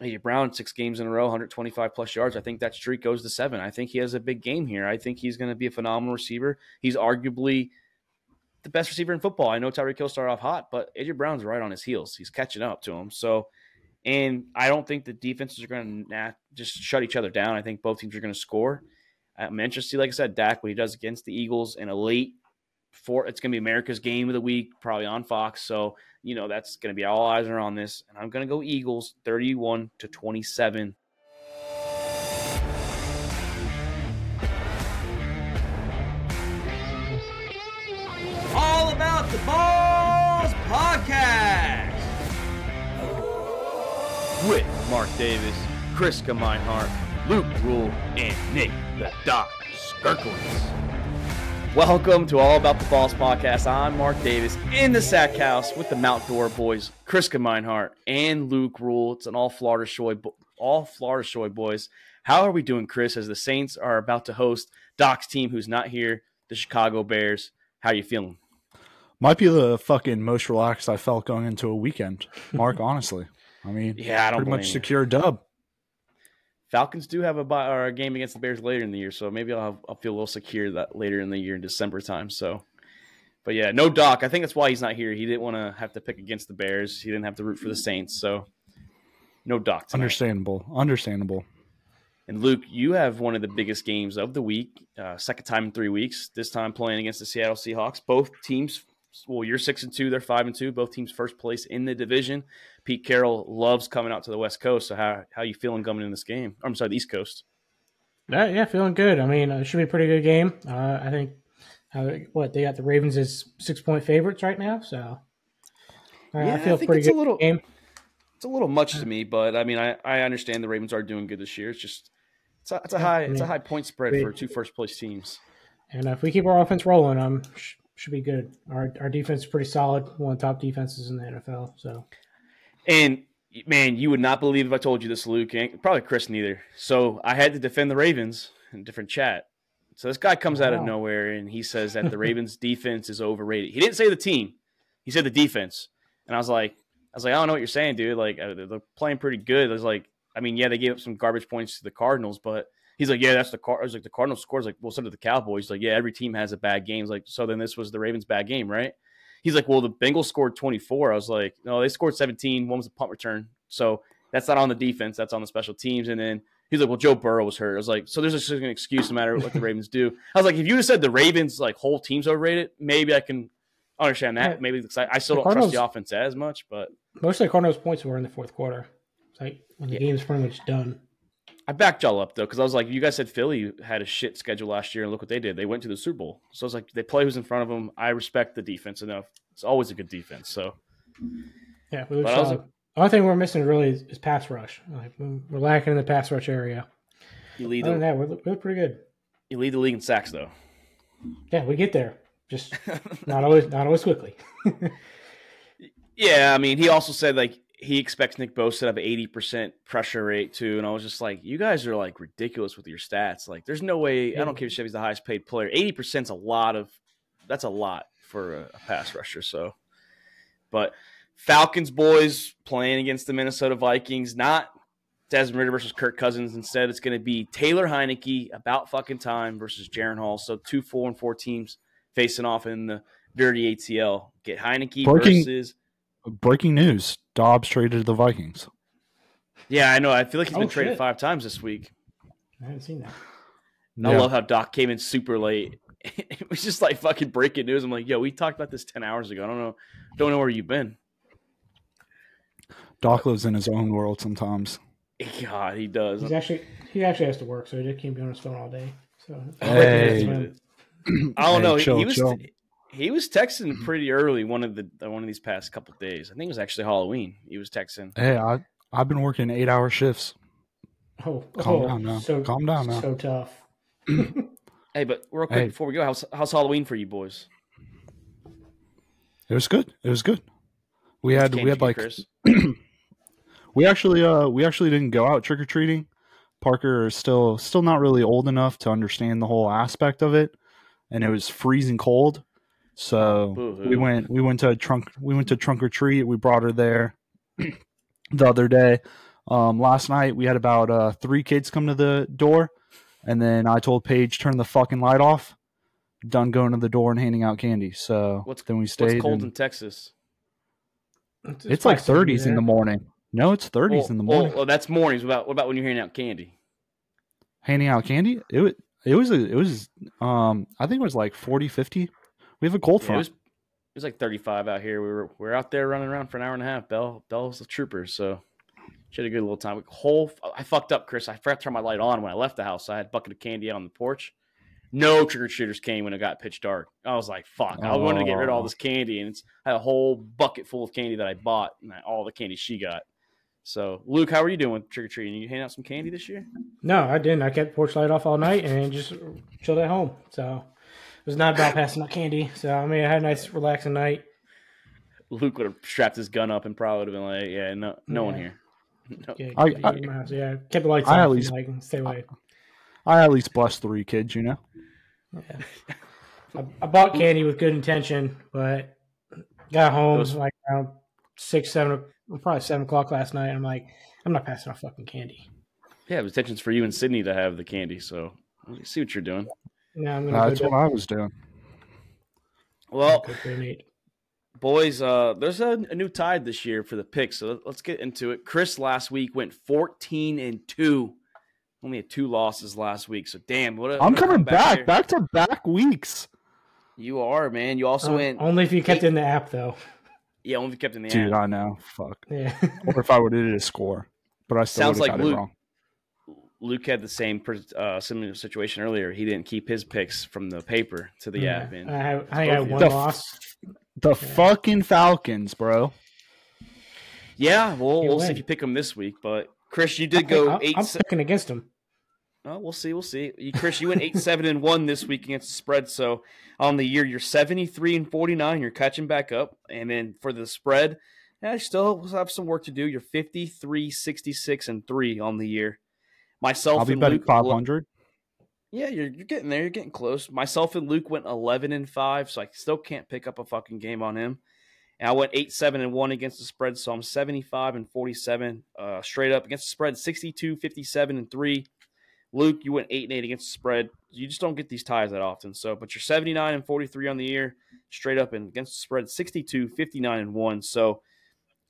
AJ Brown, six games in a row, 125 plus yards. I think that streak goes to seven. I think he has a big game here. I think he's going to be a phenomenal receiver. He's arguably the best receiver in football. I know Tyreek Hill started off hot, but AJ Brown's right on his heels. He's catching up to him. So, and I don't think the defenses are going to just shut each other down. I think both teams are going to score. I'm interested, like I said, Dak, what he does against the Eagles in a late four. It's going to be America's game of the week, probably on Fox. So, you know, that's going to be all eyes are on this. And I'm going to go Eagles 31 to 27. All about the balls podcast with Mark Davis, Chris Meinhardt, Luke Rule, and Nick the Doc Skirkowitz. Welcome to All About the Balls podcast. I'm Mark Davis in the Sack House with the Mount Door boys, Chris Meinhardt and Luke Rule. It's an all Florida Shoy, all Florida Shoy boys. How are we doing, Chris? As the Saints are about to host Doc's team, who's not here, the Chicago Bears. How are you feeling? Might be the fucking most relaxed I felt going into a weekend, Mark. honestly, I mean, yeah, I don't pretty much you. secure dub. Falcons do have a, or a game against the Bears later in the year, so maybe I'll, have, I'll feel a little secure that later in the year in December time. So, but yeah, no Doc. I think that's why he's not here. He didn't want to have to pick against the Bears. He didn't have to root for the Saints. So, no Doc. Tonight. Understandable. Understandable. And Luke, you have one of the biggest games of the week, uh, second time in three weeks. This time playing against the Seattle Seahawks. Both teams, well, you're six and two, they're five and two. Both teams first place in the division. Pete Carroll loves coming out to the West Coast. So how how you feeling coming in this game? I'm sorry, the East Coast. Yeah, yeah, feeling good. I mean, it should be a pretty good game. Uh, I think uh, what they got the Ravens as six point favorites right now. So uh, yeah, I feel I pretty good. A little, game. It's a little much to me, but I mean, I, I understand the Ravens are doing good this year. It's just it's a, it's a high it's a high point spread for two first place teams. And if we keep our offense rolling, um, sh- should be good. Our our defense is pretty solid, one of the top defenses in the NFL. So and man, you would not believe if I told you this, Luke. Probably Chris neither. So I had to defend the Ravens in a different chat. So this guy comes out of nowhere and he says that the Ravens defense is overrated. He didn't say the team. He said the defense. And I was like, I was like, I don't know what you're saying, dude. Like uh, they're playing pretty good. I was like, I mean, yeah, they gave up some garbage points to the Cardinals, but he's like, yeah, that's the car. I was like, the Cardinals scores like, well, so did the Cowboys. Like, yeah, every team has a bad game. Like, so then this was the Ravens' bad game, right? He's like, well, the Bengals scored 24. I was like, no, they scored 17. One was a punt return. So that's not on the defense. That's on the special teams. And then he's like, well, Joe Burrow was hurt. I was like, so there's just an excuse no matter what the Ravens do. I was like, if you just said the Ravens like whole team's overrated, maybe I can understand that. Maybe I still don't trust the offense as much, but most of the Cardinals' points were in the fourth quarter. It's like when the yeah. game's pretty much done. I backed y'all up though because I was like, you guys said Philly had a shit schedule last year, and look what they did. They went to the Super Bowl. So I was like, they play who's in front of them. I respect the defense enough. It's always a good defense. So yeah, we was, uh, the only thing we're missing really is, is, pass rush. Like we're lacking in the pass rush area. You lead. Other the, than that, we're, we're pretty good. You lead the league in sacks though. Yeah, we get there. Just not always, not always quickly. yeah, I mean, he also said like he expects Nick Bosa to have 80% pressure rate too. And I was just like, you guys are like ridiculous with your stats. Like, there's no way, I don't care if he's the highest paid player. 80% is a lot of, that's a lot for a, a, pass rusher. So, but Falcons boys playing against the Minnesota Vikings, not Desmond Ridder versus Kirk Cousins. Instead, it's going to be Taylor Heinicke about fucking time versus Jaren Hall. So, two, four, and four teams facing off in the dirty ATL. Get Heinicke Breaking, versus. Breaking news Dobbs traded to the Vikings. Yeah, I know. I feel like he's oh, been traded shit. five times this week. I haven't seen that. I yeah. love how Doc came in super late. it was just like fucking breaking news. I'm like, yo, we talked about this ten hours ago. I don't know, don't know where you've been. Doc lives in his own world sometimes. God, he does. He's actually he actually has to work, so he just can't be on his phone all day. So hey. I don't hey, know. Chill, he, was chill. He was texting mm-hmm. pretty early one of the one of these past couple days. I think it was actually Halloween. He was texting. Hey, I I've been working eight hour shifts. Oh, calm oh, down now. So, calm down now. So tough. hey, but real quick hey. before we go, how's how's Halloween for you boys? It was good. It was good. We had we had like we actually uh we actually didn't go out trick or treating. Parker is still still not really old enough to understand the whole aspect of it, and it was freezing cold. So Boo-hoo. we went we went to a trunk we went to trunk or treat. We brought her there the other day. Um, last night we had about uh, three kids come to the door, and then I told Paige turn the fucking light off. Done going to the door and handing out candy. So what's, then we stayed. What's cold and, in Texas? It's, it's like 30s in the morning. No, it's 30s well, in the morning. Well, well, that's mornings. What about what about when you're handing out candy? Handing out candy? It was it was a, it was um I think it was like 40 50. We have a cold front. Yeah, it, was, it was like 35 out here. We were we are out there running around for an hour and a half. Bell Bell's a trooper, so she had a good little time. Whole I fucked up, Chris. I forgot to turn my light on when I left the house. I had a bucket of candy out on the porch. No trick or treaters came when it got pitch dark. I was like, "Fuck!" I wanted to get rid of all this candy, and it's I had a whole bucket full of candy that I bought, and all the candy she got. So, Luke, how are you doing with trick or treating? You hand out some candy this year? No, I didn't. I kept porch light off all night and just chilled at home. So it was not about passing out candy. So I mean, I had a nice, relaxing night. Luke would have strapped his gun up and probably would have been like, "Yeah, no, no yeah. one here." No. Yeah, I, I, yeah, kept the lights I off. At least, like, stay away. I, I at least blessed three kids, you know. Yeah. I, I, bought candy with good intention, but got home Those... like around six, seven, probably seven o'clock last night. I'm like, I'm not passing out fucking candy. Yeah, it was intentions for you and Sydney to have the candy. So see what you're doing. Yeah, I'm gonna. Uh, that's what I was doing. Well, boys, uh, there's a, a, new tide this year for the picks. So let's get into it. Chris last week went 14 and two. Only had two losses last week. So damn, what? i am coming back, back to back weeks. You are, man. You also uh, went only if you kept eight, in the app though. Yeah, only if you kept in the Dude, app. Dude, I know. Fuck. Yeah. or if I would have did a score, but I still sounds like Luke. Luke had the same uh, similar situation earlier. He didn't keep his picks from the paper to the yeah. app. And I have, I have one the, loss. The yeah. fucking Falcons, bro. Yeah, well, we'll see if you pick them this week. But Chris, you did go I, 8 I'm picking against them. Oh, we'll see. We'll see. Chris, you went eight, seven, and one this week against the spread. So on the year, you're seventy three and forty nine. You're catching back up, and then for the spread, yeah, you still have some work to do. You're 53, 66, and three on the year. Myself, I'll be betting five hundred. Yeah, you're you're getting there. You're getting close. Myself and Luke went eleven and five, so I still can't pick up a fucking game on him. And I went eight, seven, and one against the spread, so I'm 75 and 47 uh, straight up against the spread, 62, 57, and three. Luke, you went eight and eight against the spread. You just don't get these ties that often. So, but you're 79 and 43 on the year, straight up and against the spread, 62, 59 and one. So,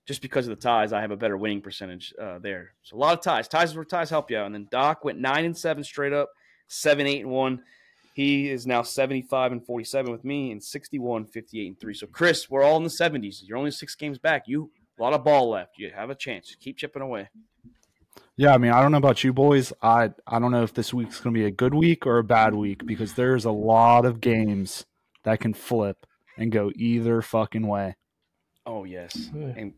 just because of the ties, I have a better winning percentage uh, there. So a lot of ties. Ties is where ties help you out. And then Doc went nine and seven straight up, seven, eight, and one. He is now 75 and 47 with me and 61, 58, and three. So Chris, we're all in the 70s. You're only six games back. You a lot of ball left. You have a chance. Keep chipping away. Yeah, I mean, I don't know about you boys. I I don't know if this week's going to be a good week or a bad week because there's a lot of games that can flip and go either fucking way. Oh yes, yeah. and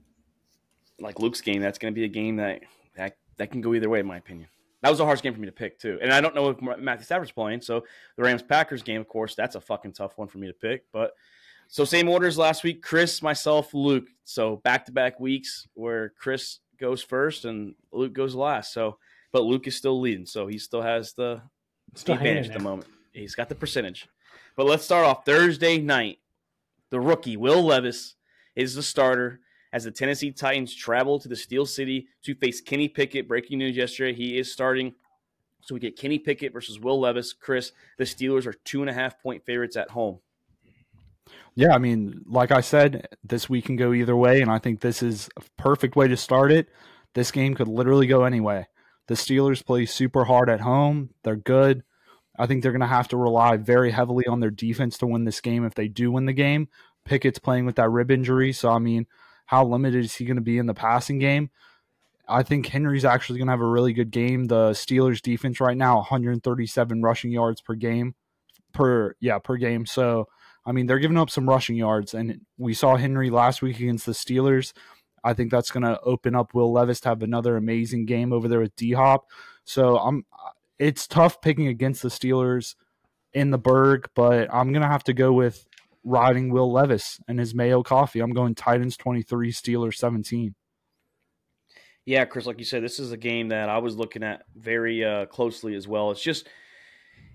like Luke's game, that's going to be a game that, that that can go either way, in my opinion. That was a hard game for me to pick too, and I don't know if Matthew Stafford's playing. So the Rams Packers game, of course, that's a fucking tough one for me to pick. But so same orders last week: Chris, myself, Luke. So back to back weeks where Chris goes first and Luke goes last. So, but Luke is still leading, so he still has the, still advantage at the moment. He's got the percentage. But let's start off Thursday night. The rookie Will Levis is the starter as the Tennessee Titans travel to the Steel City to face Kenny Pickett. Breaking news yesterday, he is starting. So we get Kenny Pickett versus Will Levis. Chris, the Steelers are two and a half point favorites at home. Yeah, I mean, like I said, this week can go either way, and I think this is a perfect way to start it. This game could literally go anyway. The Steelers play super hard at home. They're good. I think they're going to have to rely very heavily on their defense to win this game if they do win the game. Pickett's playing with that rib injury, so I mean, how limited is he going to be in the passing game? I think Henry's actually going to have a really good game. The Steelers defense right now 137 rushing yards per game per yeah, per game. So I mean, they're giving up some rushing yards, and we saw Henry last week against the Steelers. I think that's going to open up Will Levis to have another amazing game over there with D Hop. So I'm, it's tough picking against the Steelers in the Burgh, but I'm going to have to go with riding Will Levis and his Mayo coffee. I'm going Titans 23, Steelers 17. Yeah, Chris, like you said, this is a game that I was looking at very uh, closely as well. It's just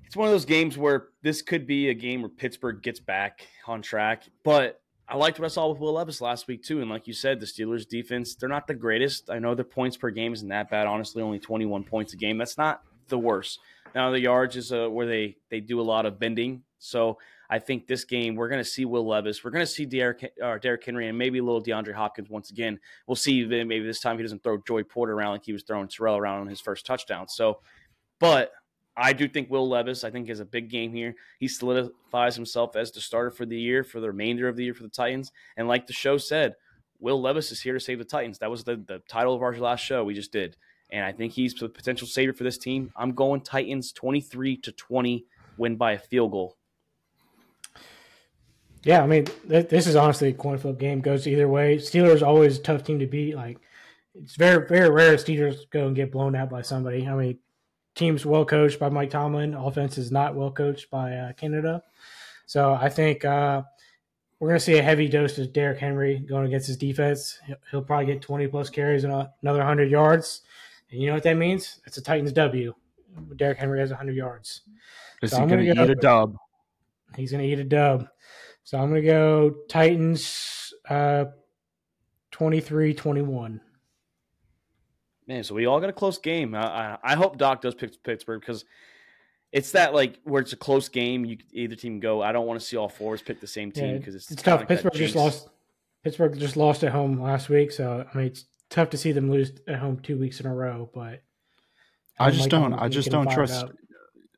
it's one of those games where this could be a game where Pittsburgh gets back on track, but I liked what I saw with Will Levis last week too, and like you said, the Steelers' defense they're not the greatest. I know their points per game isn't that bad. Honestly, only 21 points a game. That's not the worst. Now the yards is uh, where they they do a lot of bending. So I think this game we're going to see Will Levis, we're going to see Derrick, uh, Derrick Henry, and maybe little DeAndre Hopkins once again. We'll see maybe this time he doesn't throw Joey Porter around like he was throwing Terrell around on his first touchdown. So, but I do think Will Levis, I think, is a big game here. He solidifies himself as the starter for the year, for the remainder of the year for the Titans. And like the show said, Will Levis is here to save the Titans. That was the, the title of our last show we just did. And I think he's the potential savior for this team. I'm going Titans 23 to 20, win by a field goal. Yeah, I mean, th- this is honestly a coin flip game. Goes either way. Steelers always a tough team to beat. Like, it's very, very rare Steelers go and get blown out by somebody. I mean, team's well coached by Mike Tomlin. Offense is not well coached by uh, Canada. So I think uh, we're going to see a heavy dose of Derrick Henry going against his defense. He'll probably get 20 plus carries and another 100 yards. And you know what that means? It's a Titans W. Derrick Henry has 100 yards. Is so he going to eat a dub? He's going to eat a dub. So I'm going to go Titans uh, 23 21. Man, so we all got a close game. I, I, I hope Doc does pick Pittsburgh because it's that like where it's a close game. You either team go. I don't want to see all fours pick the same team because yeah, it's, it's tough. Like Pittsburgh just lost. Pittsburgh just lost at home last week, so I mean it's tough to see them lose at home two weeks in a row. But I, just don't. I just don't trust.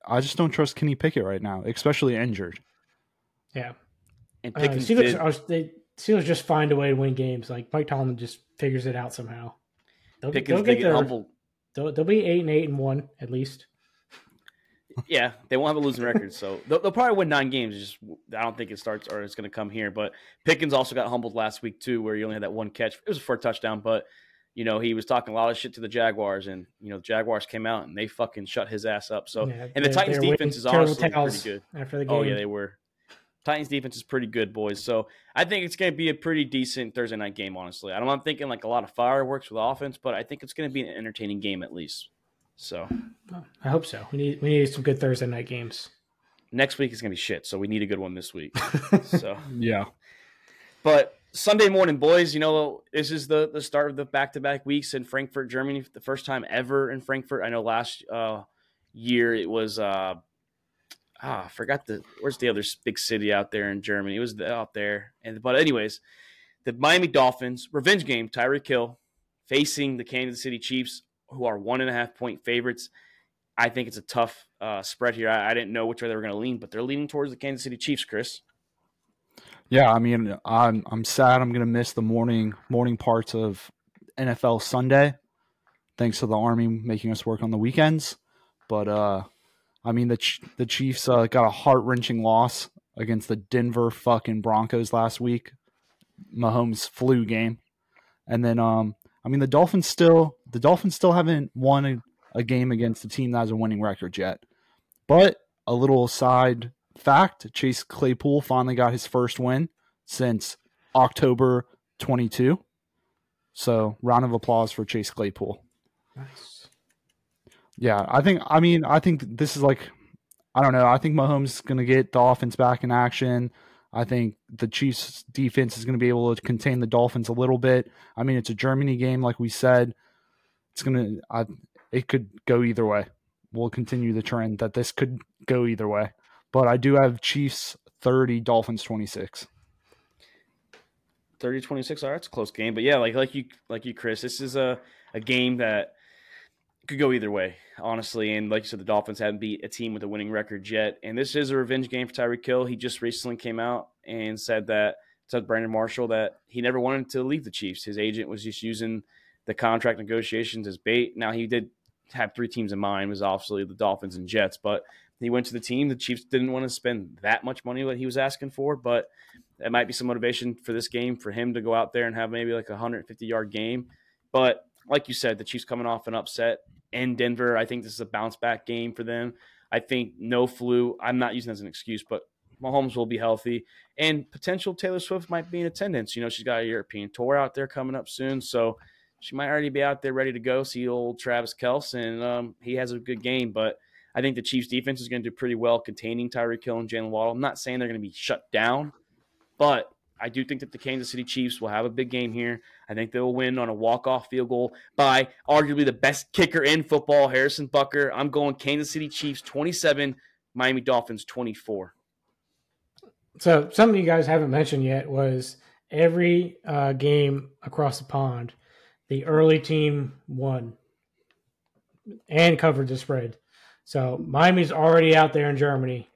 I just don't trust Kenny Pickett right now, especially injured. Yeah, and uh, Steelers, did... are, they, Steelers just find a way to win games. Like Mike Tomlin just figures it out somehow. They'll, Pickens, they'll get their, humble. They'll, they'll be eight and eight and one at least. yeah, they won't have a losing record, so they'll, they'll, probably win nine games. Just I don't think it starts or it's going to come here. But Pickens also got humbled last week too, where he only had that one catch. It was for a touchdown, but you know he was talking a lot of shit to the Jaguars, and you know the Jaguars came out and they fucking shut his ass up. So yeah, and the Titans defense is honestly pretty good. After the game. Oh yeah, they were. Titans defense is pretty good, boys. So I think it's going to be a pretty decent Thursday night game, honestly. I'm not I'm thinking like a lot of fireworks with offense, but I think it's going to be an entertaining game at least. So I hope so. We need we need some good Thursday night games. Next week is going to be shit, so we need a good one this week. so yeah, but Sunday morning, boys. You know this is the the start of the back to back weeks in Frankfurt, Germany. The first time ever in Frankfurt. I know last uh, year it was uh, ah, I forgot the where's the other big city out there in Germany? It was out there. And but anyways, the Miami Dolphins revenge game. Tyreek Hill facing the Kansas City Chiefs, who are one and a half point favorites. I think it's a tough uh, spread here. I, I, didn't know which way they were going to lean, but they're leaning towards the Kansas City Chiefs. Chris. Yeah, I mean, I'm I'm sad I'm going to miss the morning morning parts of NFL Sunday, thanks to the Army making us work on the weekends. But uh, I mean, the the Chiefs uh, got a heart wrenching loss against the Denver fucking Broncos last week. Mahomes flu game, and then um, I mean the Dolphins still the Dolphins still haven't won a, a game against a team that has a winning record yet. But a little side fact: Chase Claypool finally got his first win since October 22. So round of applause for Chase Claypool. Nice. Yeah, I think. I mean, I think this is like, I don't know. I think Mahomes is going to get the offense back in action. I think the Chiefs' defense is going to be able to contain the Dolphins a little bit. I mean, it's a Germany game, like we said. It's gonna. I, it could go either way. We'll continue the trend that this could go either way. But I do have Chiefs thirty, Dolphins twenty six. 30 26 all right it's a close game but yeah like like you like you chris this is a, a game that could go either way, honestly. And like you said, the Dolphins haven't beat a team with a winning record yet. And this is a revenge game for Tyreek Hill. He just recently came out and said that said Brandon Marshall that he never wanted to leave the Chiefs. His agent was just using the contract negotiations as bait. Now he did have three teams in mind, was obviously the Dolphins and Jets, but he went to the team. The Chiefs didn't want to spend that much money that he was asking for, but that might be some motivation for this game for him to go out there and have maybe like a 150 yard game. But like you said, the Chiefs coming off an upset in Denver. I think this is a bounce back game for them. I think no flu. I'm not using as an excuse, but Mahomes will be healthy, and potential Taylor Swift might be in attendance. You know, she's got a European tour out there coming up soon, so she might already be out there ready to go. See old Travis Kelce, and um, he has a good game, but I think the Chiefs' defense is going to do pretty well containing Tyreek Hill and Jaylen Waddle. I'm not saying they're going to be shut down, but I do think that the Kansas City Chiefs will have a big game here. I think they will win on a walk-off field goal by arguably the best kicker in football, Harrison Butker. I'm going Kansas City Chiefs 27, Miami Dolphins 24. So something you guys haven't mentioned yet was every uh, game across the pond, the early team won and covered the spread. So Miami's already out there in Germany.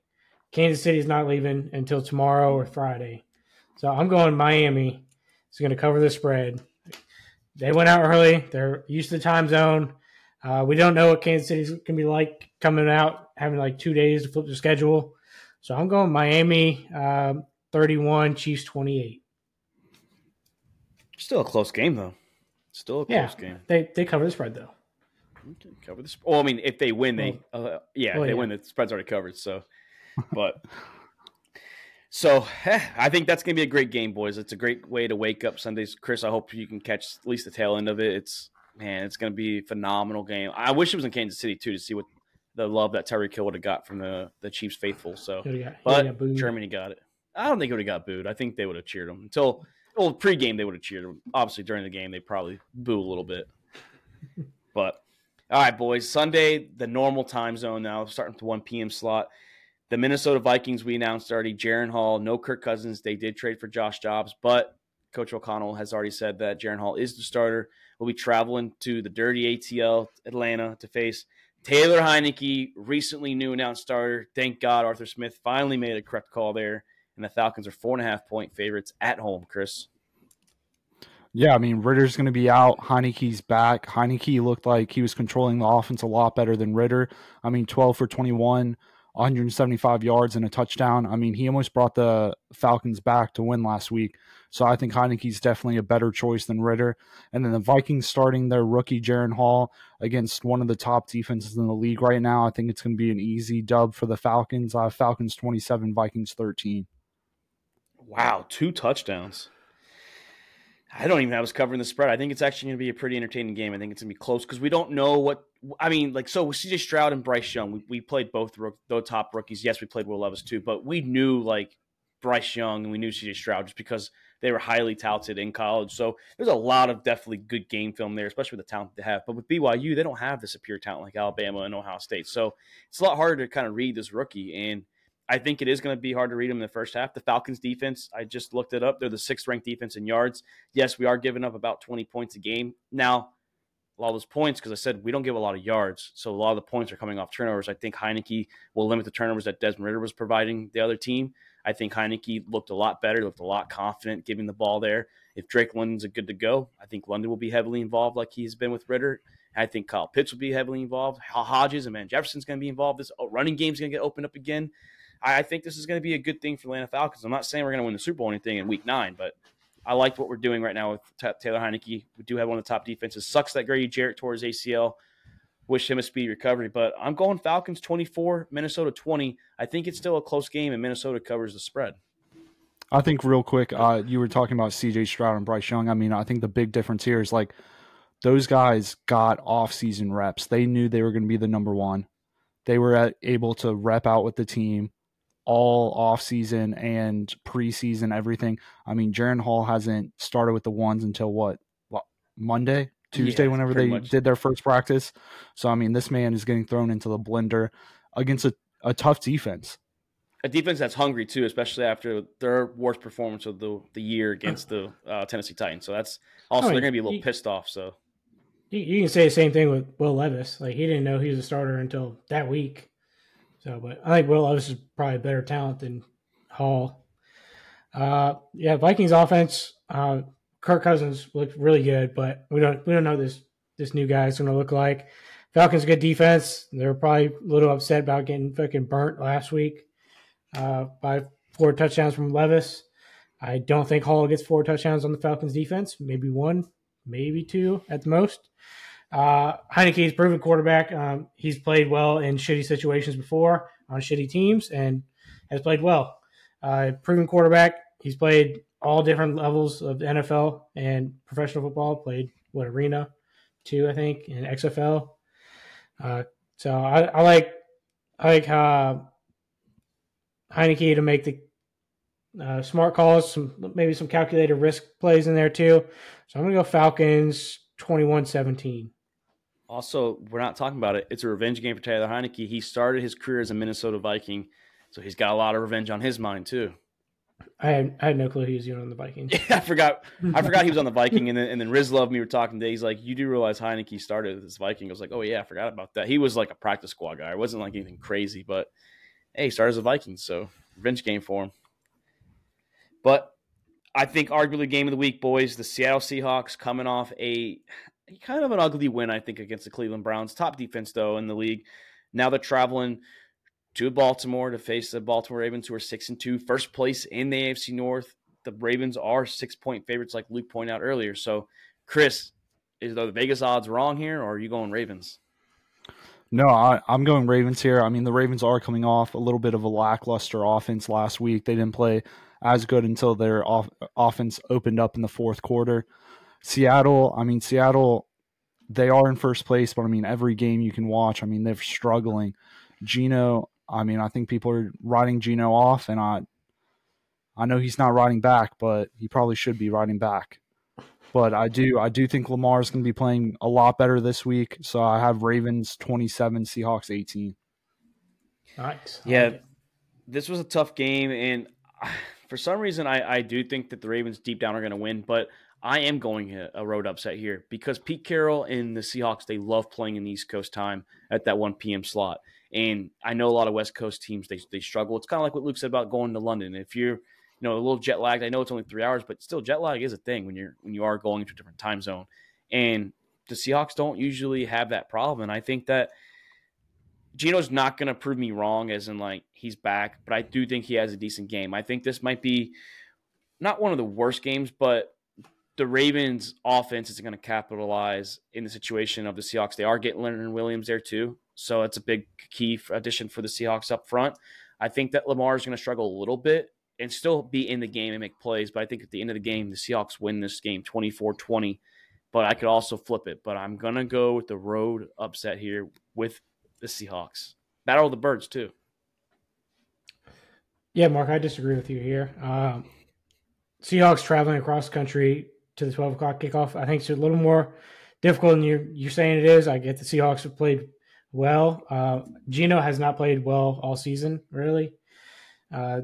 Kansas City's not leaving until tomorrow or Friday. So I'm going Miami. It's going to cover the spread. They went out early. They're used to the time zone. Uh, we don't know what Kansas City's going to be like coming out, having like two days to flip the schedule. So I'm going Miami uh, 31, Chiefs 28. Still a close game, though. Still a close yeah, game. They, they cover the spread, though. Cover the spread. Well, I mean, if they win, they, uh, yeah, well, if they yeah. win, the spread's already covered. So, but. So eh, I think that's going to be a great game, boys. It's a great way to wake up Sundays. Chris, I hope you can catch at least the tail end of it. It's man, it's going to be a phenomenal game. I wish it was in Kansas City too to see what the love that Tyreek Hill would have got from the the Chiefs faithful. So, got, but got Germany got it. I don't think he would have got booed. I think they would have cheered him until well pregame they would have cheered him. Obviously during the game they probably boo a little bit. but all right, boys. Sunday the normal time zone now starting to one p.m. slot. The Minnesota Vikings, we announced already Jaren Hall, no Kirk Cousins. They did trade for Josh Dobbs, but Coach O'Connell has already said that Jaren Hall is the starter. We'll be traveling to the dirty ATL, Atlanta, to face Taylor Heinicke, recently new announced starter. Thank God Arthur Smith finally made a correct call there. And the Falcons are four and a half point favorites at home, Chris. Yeah, I mean, Ridder's going to be out. Heinicke's back. Heinicke looked like he was controlling the offense a lot better than Ritter. I mean, 12 for 21, 175 yards and a touchdown. I mean, he almost brought the Falcons back to win last week. So I think Heinicke's definitely a better choice than Ridder. And then the Vikings starting their rookie Jaren Hall against one of the top defenses in the league right now. I think it's going to be an easy dub for the Falcons. Uh, Falcons 27, Vikings 13. Wow, two touchdowns. I don't even have us covering the spread. I think it's actually going to be a pretty entertaining game. I think it's going to be close because we don't know what. I mean, like, so CJ Stroud and Bryce Young, we, we played both the top rookies. Yes, we played Will Levis too, but we knew like Bryce Young and we knew CJ Stroud just because they were highly touted in college. So there's a lot of definitely good game film there, especially with the talent they have. But with BYU, they don't have the superior talent like Alabama and Ohio State. So it's a lot harder to kind of read this rookie. And I think it is going to be hard to read them in the first half. The Falcons defense, I just looked it up. They're the sixth ranked defense in yards. Yes, we are giving up about 20 points a game. Now, a lot of those points, because I said we don't give a lot of yards. So a lot of the points are coming off turnovers. I think Heinicke will limit the turnovers that Desmond Ridder was providing the other team. I think Heinicke looked a lot better, looked a lot confident giving the ball there. If Drake London's a good to go, I think London will be heavily involved like he's been with Ridder. I think Kyle Pitts will be heavily involved. Hodges and Van Jefferson's going to be involved. This oh, running game's going to get opened up again. I think this is going to be a good thing for Atlanta Falcons. I'm not saying we're going to win the Super Bowl or anything in Week Nine, but I like what we're doing right now with Taylor Heinicke. We do have one of the top defenses. Sucks that Grady Jarrett tore his ACL. Wish him a speedy recovery, but I'm going Falcons 24, Minnesota 20. I think it's still a close game, and Minnesota covers the spread. I think real quick, uh, you were talking about C.J. Stroud and Bryce Young. I mean, I think the big difference here is like those guys got off-season reps. They knew they were going to be the number one. They were able to rep out with the team all off season and preseason, everything. I mean, Jaren Hall hasn't started with the ones until what, what Monday, Tuesday, yeah, whenever they much. did their first practice. So I mean, this man is getting thrown into the blender against a, a tough defense. A defense that's hungry too, especially after their worst performance of the the year against the uh, Tennessee Titans. So that's also they're going to be a little pissed off. So you can say the same thing with Will Levis. Like he didn't know he was a starter until that week. So, but I think Will Levis is probably a better talent than Hall. Uh, yeah, Vikings offense. Uh, Kirk Cousins looked really good, but we don't we don't know this this new guy is going to look like. Falcons good defense. They're probably a little upset about getting fucking burnt last week uh, by four touchdowns from Levis. I don't think Hall gets four touchdowns on the Falcons defense. Maybe one, maybe two at the most. Uh, Heinicke's proven quarterback. Um, he's played well in shitty situations before on shitty teams and has played well. Uh, proven quarterback. He's played all different levels of NFL and professional football. Played what arena, two I think, in XFL. Uh, so I, I, like I like uh, Heinicke to make the uh, smart calls, some maybe some calculated risk plays in there too. So I'm going to go Falcons 21-17. Also, we're not talking about it. It's a revenge game for Taylor Heinicke. He started his career as a Minnesota Viking, so he's got a lot of revenge on his mind too. I had, I had no clue he was even on the Vikings. Yeah, I forgot. I forgot he was on the Viking, and then and then Riz loved me. We were talking today. He's like, "You do realize Heinicke started as Viking?" I was like, "Oh yeah, I forgot about that." He was like a practice squad guy. It wasn't like anything crazy, but hey, he started as a Viking, so revenge game for him. But I think arguably game of the week, boys. The Seattle Seahawks coming off a kind of an ugly win, I think, against the Cleveland Browns. Top defense though in the league. Now they're traveling to Baltimore to face the Baltimore Ravens, who are six and two, first place in the AFC North. The Ravens are six point favorites, like Luke pointed out earlier. So, Chris, is the Vegas odds wrong here, or are you going Ravens? No, I, am going Ravens here. I mean, the Ravens are coming off a little bit of a lackluster offense last week. They didn't play as good until their off, offense opened up in the fourth quarter. Seattle, I mean, Seattle, they are in first place, but I mean, every game you can watch, I mean, they're struggling. Geno, I mean, I think people are riding Geno off, and I, I know he's not riding back, but he probably should be riding back. But I do, I do think Lamar is going to be playing a lot better this week. So I have Ravens twenty-seven, Seahawks eighteen. Nice. Yeah, this was a tough game, and for some reason, I, I do think that the Ravens deep down are going to win. But I am going a, road upset here because Pete Carroll and the Seahawks they love playing in the East Coast time at that one p.m. slot. And I know a lot of West Coast teams they they struggle. It's kind of like what Luke said about going to London. If you're you know a little jet lagged, I know it's only three hours, but still jet lag is a thing when you're when you are going into a different time zone. And the Seahawks don't usually have that problem. And I think that Geno's not going to prove me wrong, as in like he's back, but I do think he has a decent game. I think this might be not one of the worst games, but the Ravens' offense is going to capitalize in the situation of the Seahawks. They are getting Leonard Williams there too, so it's a big key addition for the Seahawks up front. I think that Lamar is going to struggle a little bit and still be in the game and make plays, but I think at the end of the game, the Seahawks win this game 24 20. But I could also flip it. But I'm going to go with the road upset here with the Seahawks. Battle of the Birds, too. Yeah, Mark, I disagree with you here. Um, Seahawks traveling across country to the 12 o'clock kickoff. I think it's a little more difficult than you're, you're saying it is. I get the Seahawks have played well. Uh, Geno has not played well all season, really. Uh,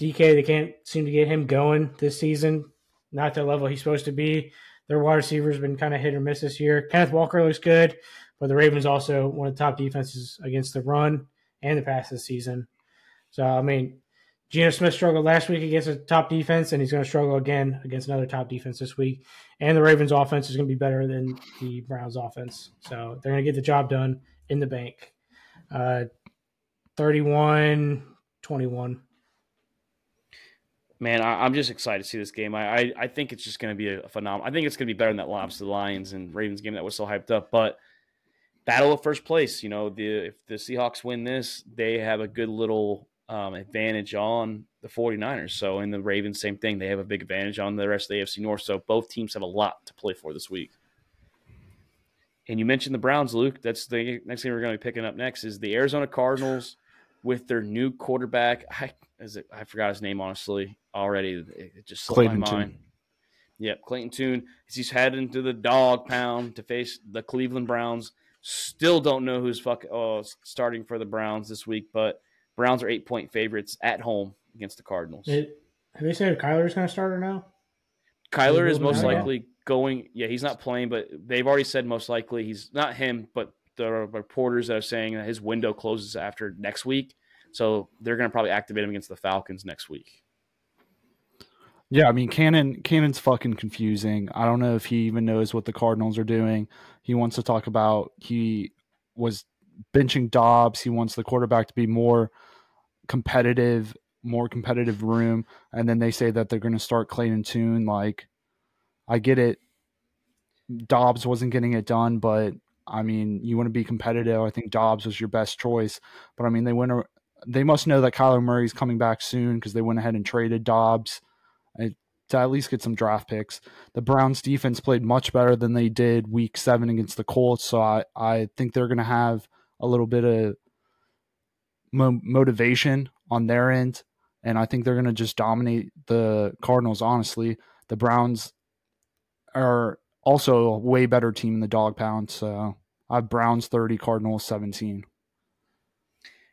DK, they can't seem to get him going this season. Not the level he's supposed to be. Their wide receivers been kind of hit or miss this year. Kenneth Walker looks good, but the Ravens also one of the top defenses against the run and the pass this season. So I mean, Geno Smith struggled last week against a top defense, and he's going to struggle again against another top defense this week. And the Ravens' offense is going to be better than the Browns' offense. So they're going to get the job done in the bank. Uh, 31 21. Man, I, am just excited to see this game. I, I, I think it's just going to be a, phenomenal. I think it's going to be better than that Lobster Lions and Ravens game that was so hyped up. But battle of first place, you know, the if the Seahawks win this, they have a good little um, advantage on the 49ers. So in the Ravens, same thing. They have a big advantage on the rest of the AFC North. So both teams have a lot to play for this week. And you mentioned the Browns, Luke. That's the next thing we're going to be picking up next is the Arizona Cardinals with their new quarterback. I is it, I forgot his name honestly already. It just slipped Clayton my mind. Tune. Yep, Clayton Tune. He's heading to the dog pound to face the Cleveland Browns. Still don't know who's fuck oh, starting for the Browns this week, but Browns are eight point favorites at home against the Cardinals. It, have they said Kyler's going to start or no? Kyler is most likely going. Yeah, he's not playing, but they've already said most likely he's not him, but the reporters that are saying that his window closes after next week. So they're going to probably activate him against the Falcons next week. Yeah, I mean Gannon Gannon's fucking confusing. I don't know if he even knows what the Cardinals are doing. He wants to talk about he was benching Dobbs. He wants the quarterback to be more competitive, more competitive room. And then they say that they're going to start Clayton Tune. Like, I get it. Dobbs wasn't getting it done, but I mean, you want to be competitive. I think Dobbs was your best choice. But I mean, they went. They must know that Kyler Murray's coming back soon because they went ahead and traded Dobbs eh, to at least get some draft picks. The Browns defense played much better than they did week seven against the Colts. So I, I think they're going to have a little bit of mo- motivation on their end. and I think they're going to just dominate the Cardinals. Honestly, the Browns are also a way better team in the dog pound. So I have Browns thirty, Cardinals seventeen.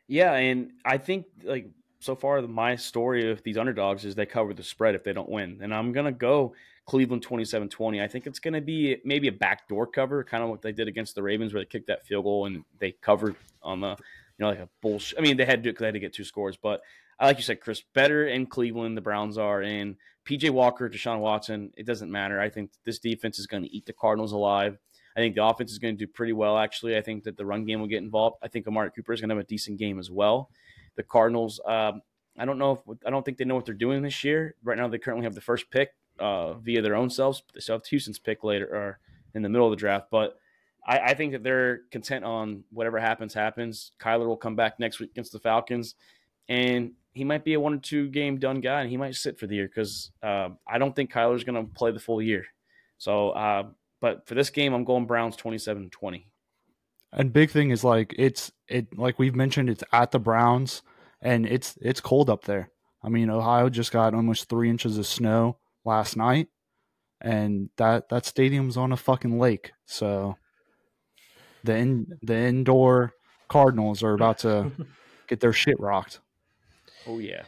Yeah, and I think like so far my story of these underdogs is they cover the spread if they don't win, and I'm gonna go Cleveland 27-20. I think it's gonna be maybe a backdoor cover, kind of what they did against the Ravens, where they kicked that field goal and they covered on the you know like a bullshit. I mean, they had to do it they had to get two scores, but I like you said, Chris, better in Cleveland. The Browns are in PJ Walker, Deshaun Watson. It doesn't matter. I think this defense is going to eat the Cardinals alive. I think the offense is going to do pretty well, actually. I think that the run game will get involved. I think Amari Cooper is going to have a decent game as well. The Cardinals, um, I don't know if I don't think they know what they're doing this year. Right now, they currently have the first pick uh, via their own selves. They still have Houston's pick later or in the middle of the draft, but I, I, think that they're content on whatever happens, happens. Kyler will come back next week against the Falcons, and he might be a one or two game done guy, and he might sit for the year because uh, I don't think Kyler's going to play the full year. So uh, but for this game, I'm going Browns 27 20. And big thing is like it's it like we've mentioned it's at the Browns and it's it's cold up there. I mean, Ohio just got almost three inches of snow last night, and that that stadium's on a fucking lake. So the in, the indoor Cardinals are about to get their shit rocked. Oh yeah.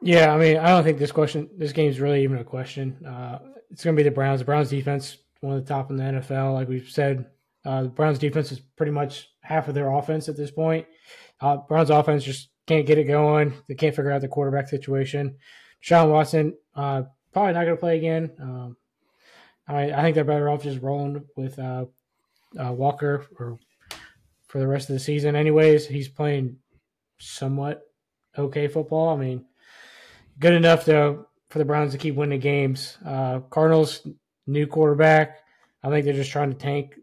Yeah, I mean, I don't think this question, this game's really even a question. Uh, it's going to be the Browns. The Browns defense, one of the top in the NFL. Like we've said, uh, the Browns defense is pretty much half of their offense at this point. Uh, Browns offense just can't get it going. They can't figure out the quarterback situation. Sean Watson uh, probably not going to play again. Um, I, I, think they're better off just rolling with uh, uh, Walker or for the rest of the season. Anyways, he's playing somewhat okay football. I mean, good enough to for the Browns to keep winning games. Uh, Cardinals new quarterback. I think they're just trying to tank,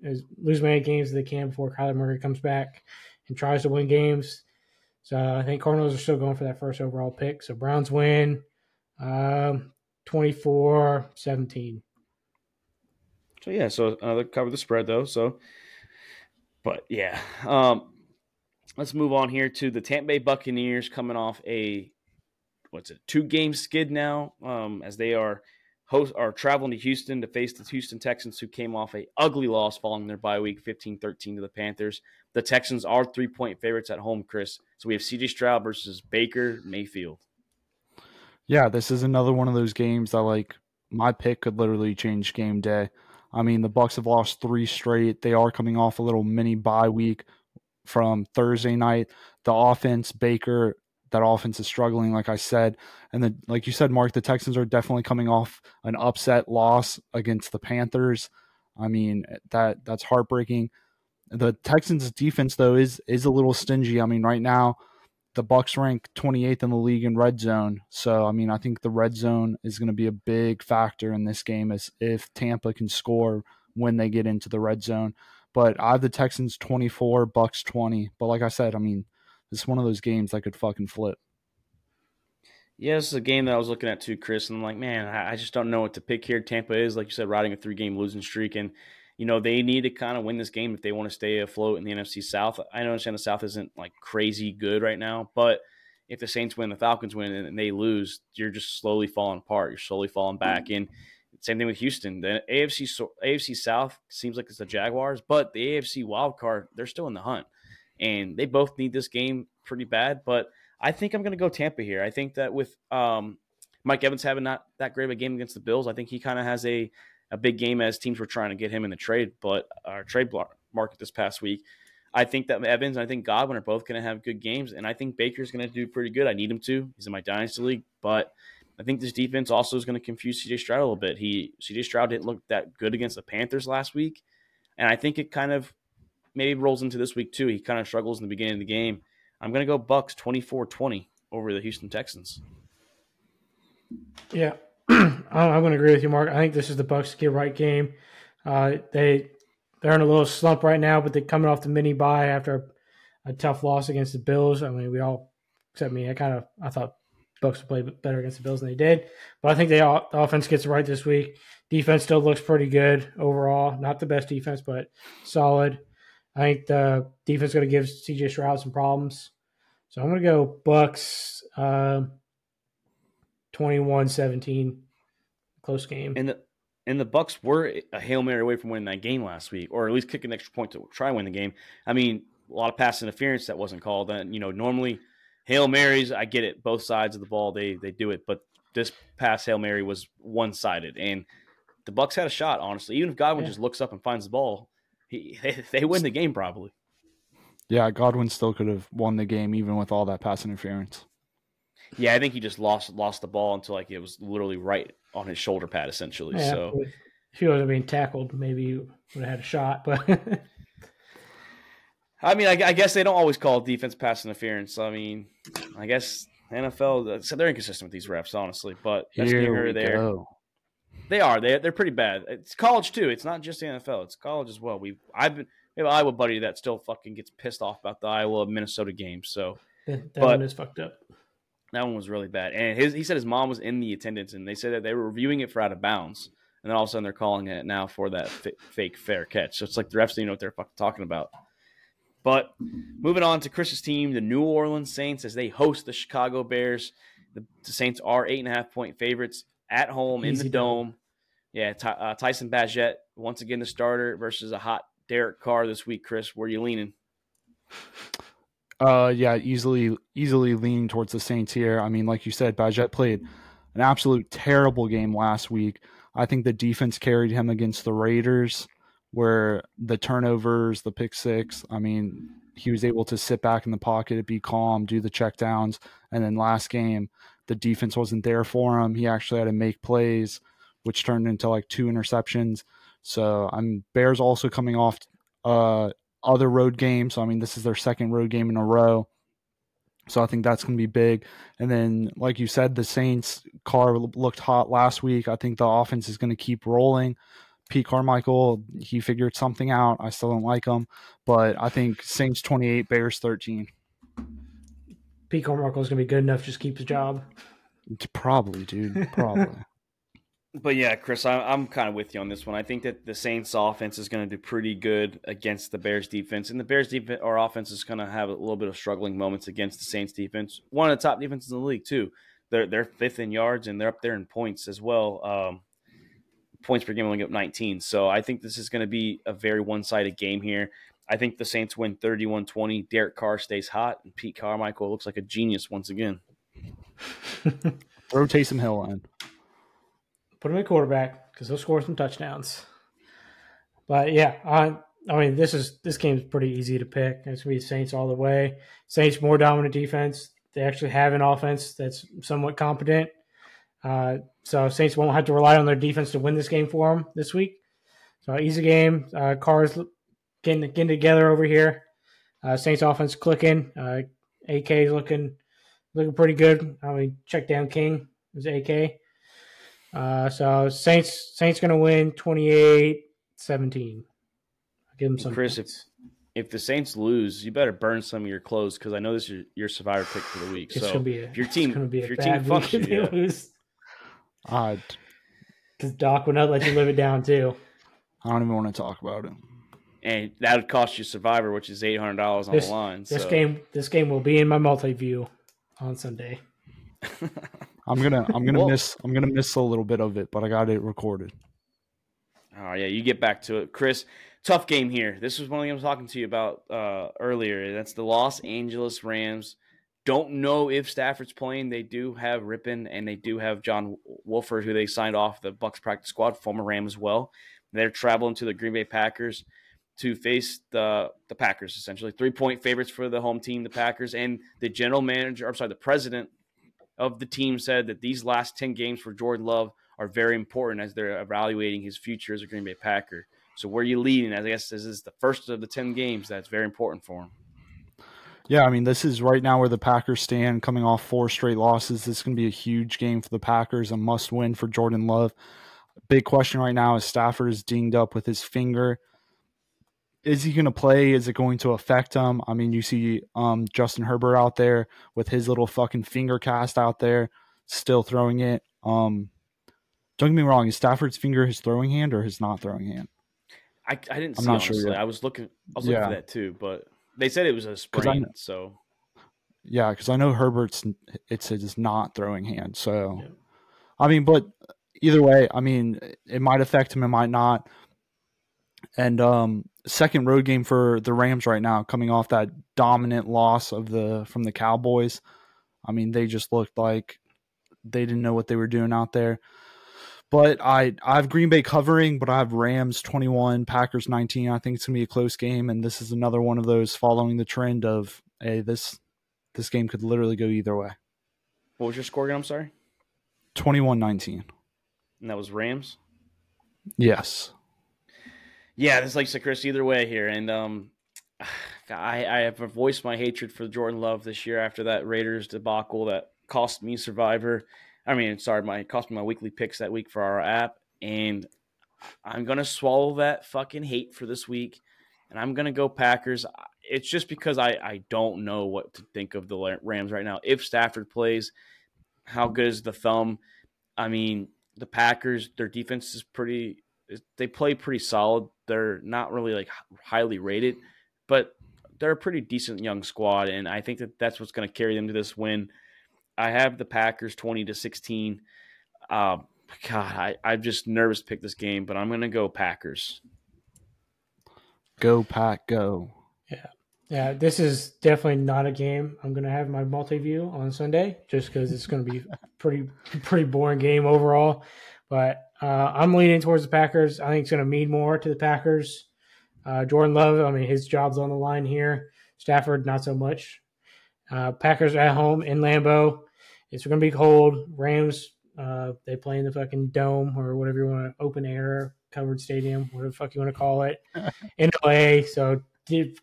lose many games as they can before Kyler Murray comes back and tries to win games. So I think Cardinals are still going for that first overall pick. So Browns win um, 24 17. So yeah, so another cover the spread though. So, but yeah, um, let's move on here to the Tampa Bay Buccaneers coming off a what's it two game skid now um, as they are host are traveling to Houston to face the Houston Texans who came off a ugly loss following their bye week 15-13 to the Panthers. The Texans are 3-point favorites at home, Chris. So we have CJ Stroud versus Baker Mayfield. Yeah, this is another one of those games that like my pick could literally change game day. I mean, the Bucs have lost 3 straight. They are coming off a little mini bye week from Thursday night. The offense, Baker that offense is struggling, like I said. And then, like you said, Mark, the Texans are definitely coming off an upset loss against the Panthers. I mean, that that's heartbreaking. The Texans defense though is is a little stingy. I mean, right now the Bucs rank 28th in the league in red zone. So, I mean, I think the red zone is going to be a big factor in this game as if Tampa can score when they get into the red zone. But I have the Texans 24, Bucs 20. But like I said, I mean, it's one of those games that could fucking flip. Yeah, this is a game that I was looking at too, Chris. And I'm like, man, I just don't know what to pick here. Tampa is, like you said, riding a three game losing streak. And, you know, they need to kind of win this game if they want to stay afloat in the NFC South. I understand the South isn't like crazy good right now, but if the Saints win, the Falcons win, and they lose, you're just slowly falling apart. You're slowly falling back. And same thing with Houston. The AFC AFC South seems like it's the Jaguars, but the AFC wild card, they're still in the hunt and they both need this game pretty bad. But I think I'm going to go Tampa here. I think that with um, Mike Evans having not that great of a game against the Bills, I think he kind of has a a big game as teams were trying to get him in the trade, but our trade market this past week. I think that Evans and I think Godwin are both going to have good games, and I think Baker's going to do pretty good. I need him to. He's in my dynasty league, but I think this defense also is going to confuse CJ Stroud a little bit. He CJ Stroud didn't look that good against the Panthers last week, and I think it kind of maybe rolls into this week too. He kind of struggles in the beginning of the game. I'm going to go Bucs 24-20 over the Houston Texans. Yeah, I'm going to agree with you, Mark. I think this is the Bucs get right game. Uh, they they're in a little slump right now, but they're coming off the mini bye after a, a tough loss against the Bills. I mean, we all except me. I kind of I thought Bucs would play better against the Bills than they did, but I think they all, the offense gets right this week. Defense still looks pretty good overall. Not the best defense, but solid. I think the defense is going to give CJ Stroud some problems. So I'm going to go Bucs uh, 21-17 close game. And the and the Bucs were a hail mary away from winning that game last week, or at least kick an extra point to try and win the game. I mean, a lot of pass interference that wasn't called, and you know, normally hail marys, I get it, both sides of the ball they they do it, but this pass hail mary was one sided, and the Bucs had a shot. Honestly, even if Godwin yeah. just looks up and finds the ball, he, they, they win the game probably. Yeah, Godwin still could have won the game even with all that pass interference. Yeah, I think he just lost lost the ball until like it was literally right on his shoulder pad, essentially. Yeah, so if he wasn't being tackled, maybe he would have had a shot. But I mean, I, I, guess they don't always call defense pass interference. I mean, I guess NFL so they're inconsistent with these refs, honestly. But that's Here there. Go. They are. They they're pretty bad. It's college too. It's not just the NFL. It's college as well. We I've been we have an Iowa buddy that still fucking gets pissed off about the Iowa Minnesota game. So that, that one is fucked up. That one was really bad. And his he said his mom was in the attendance, and they said that they were reviewing it for out of bounds, and then all of a sudden they're calling it now for that f- fake fair catch. So it's like the refs didn't know what they're fucking talking about. But moving on to Chris's team, the New Orleans Saints, as they host the Chicago Bears. The, the Saints are eight and a half point favorites at home Easy in the dome. Yeah, uh, Tyson Bagent once again the starter versus a hot Derek Carr this week. Chris, where are you leaning? Uh, yeah, easily easily leaning towards the Saints here. I mean, like you said, Bagent played an absolute terrible game last week. I think the defense carried him against the Raiders, where the turnovers, the pick six. I mean, he was able to sit back in the pocket, be calm, do the checkdowns, and then last game, the defense wasn't there for him. He actually had to make plays, which turned into like two interceptions. So I'm Bears also coming off uh, other road games. So, I mean, this is their second road game in a row. So I think that's going to be big. And then, like you said, the Saints Carr looked hot last week. I think the offense is going to keep rolling. Pete Carmichael, he figured something out. I still don't like him, but I think Saints 28, Bears 13. Pete Carmichael is going to be good enough to just keep his job. Probably, dude. Probably. But yeah, Chris, I, am kind of with you on this one. I think that the Saints offense is going to do pretty good against the Bears defense, and the Bears defense or offense is going to have a little bit of struggling moments against the Saints defense. One of the top defenses in the league too. They're they're fifth in yards and they're up there in points as well. Um, points per game only up 19. So I think this is going to be a very one-sided game here. I think the Saints win 31-20. Derek Carr stays hot, and Pete Carmichael looks like a genius once again. Throw Taysom Hill in put him at quarterback because he'll score some touchdowns. But yeah, I, I mean, this is this game's pretty easy to pick. It's gonna be Saints all the way. Saints more dominant defense. They actually have an offense that's somewhat competent. Uh, so Saints won't have to rely on their defense to win this game for them this week. So easy game. Uh, Carr's getting getting together over here. Uh, Saints offense clicking. Uh, AK is looking looking pretty good. I mean, check down King is AK. Uh, so Saints Saints going to win 28-17. I'll give them some. Chris, if, if the Saints lose, you better burn some of your clothes because I know this is your, your survivor pick for the week. It's so be a, if your team, be if your team fucks you, yeah. lose. Odd. Because Doc would not let you live it down too. I don't even want to talk about it. And that would cost you Survivor, which is eight hundred dollars on this, the line. This so. game, this game will be in my multi view on Sunday. I'm gonna I'm gonna well, miss I'm gonna miss a little bit of it, but I got it recorded. Oh yeah, you get back to it, Chris. Tough game here. This was one thing I was talking to you about uh, earlier. That's the Los Angeles Rams. Don't know if Stafford's playing. They do have Rypien and they do have John Wolford, who they signed off the Bucs practice squad, former Ram as well. They're traveling to the Green Bay Packers to face the the Packers, essentially three point favorites for the home team, the Packers, and the general manager. I'm sorry, the president of the team said that these last 10 games for Jordan Love are very important as they're evaluating his future as a Green Bay Packer. So where are you leading? I guess this is the first of the 10 games that's very important for him. Yeah, I mean, this is right now where the Packers stand coming off four straight losses. This to be a huge game for the Packers, a must win for Jordan Love. Big question right now is Stafford is dinged up with his finger is he going to play? Is it going to affect him? I mean, you see um, Justin Herbert out there with his little fucking finger cast out there, still throwing it. Um, don't get me wrong. Is Stafford's finger his throwing hand or his not throwing hand? I, I didn't. I'm see, not honestly. sure. Yet. I was looking. I was looking yeah. for that too, but they said it was a sprain. So Yeah, because I know Herbert's it's his not throwing hand. So, yeah. I mean, but either way, I mean, it might affect him, it might not. And um, second road game for the Rams right now, coming off that dominant loss of the from the Cowboys. I mean, they just looked like they didn't know what they were doing out there. But I I have Green Bay covering, but I have Rams 21, Packers 19. I think it's gonna be a close game, and this is another one of those following the trend of hey, this this game could literally go either way. What was your score again? I'm sorry. 21-19. And that was Rams? Yes. Yeah, this like Chris either way here. And um I, I have voiced my hatred for Jordan Love this year after that Raiders debacle that cost me Survivor. I mean, sorry, my cost me my weekly picks that week for our app, and I'm gonna swallow that fucking hate for this week, and I'm gonna go Packers. It's just because I I don't know what to think of the Rams right now. If Stafford plays, how good is the thumb? I mean, the Packers, their defense is pretty. They play pretty solid. They're not really like highly rated, but they're a pretty decent young squad, and I think that that's what's going to carry them to this win. I have the Packers 20 to 16. Uh, God, I, I'm just nervous to pick this game, but I'm going to go Packers. Go, Pack, go. Yeah. Yeah, this is definitely not a game I'm going to have my multi view on Sunday just because it's going to be pretty pretty boring game overall. But uh, I'm leaning towards the Packers. I think it's going to mean more to the Packers. Uh, Jordan Love, I mean, his job's on the line here. Stafford, not so much. Uh, Packers at home in Lambeau. It's going to be cold. Rams, uh, they play in the fucking dome or whatever you want to open air covered stadium, whatever the fuck you want to call it, in LA. So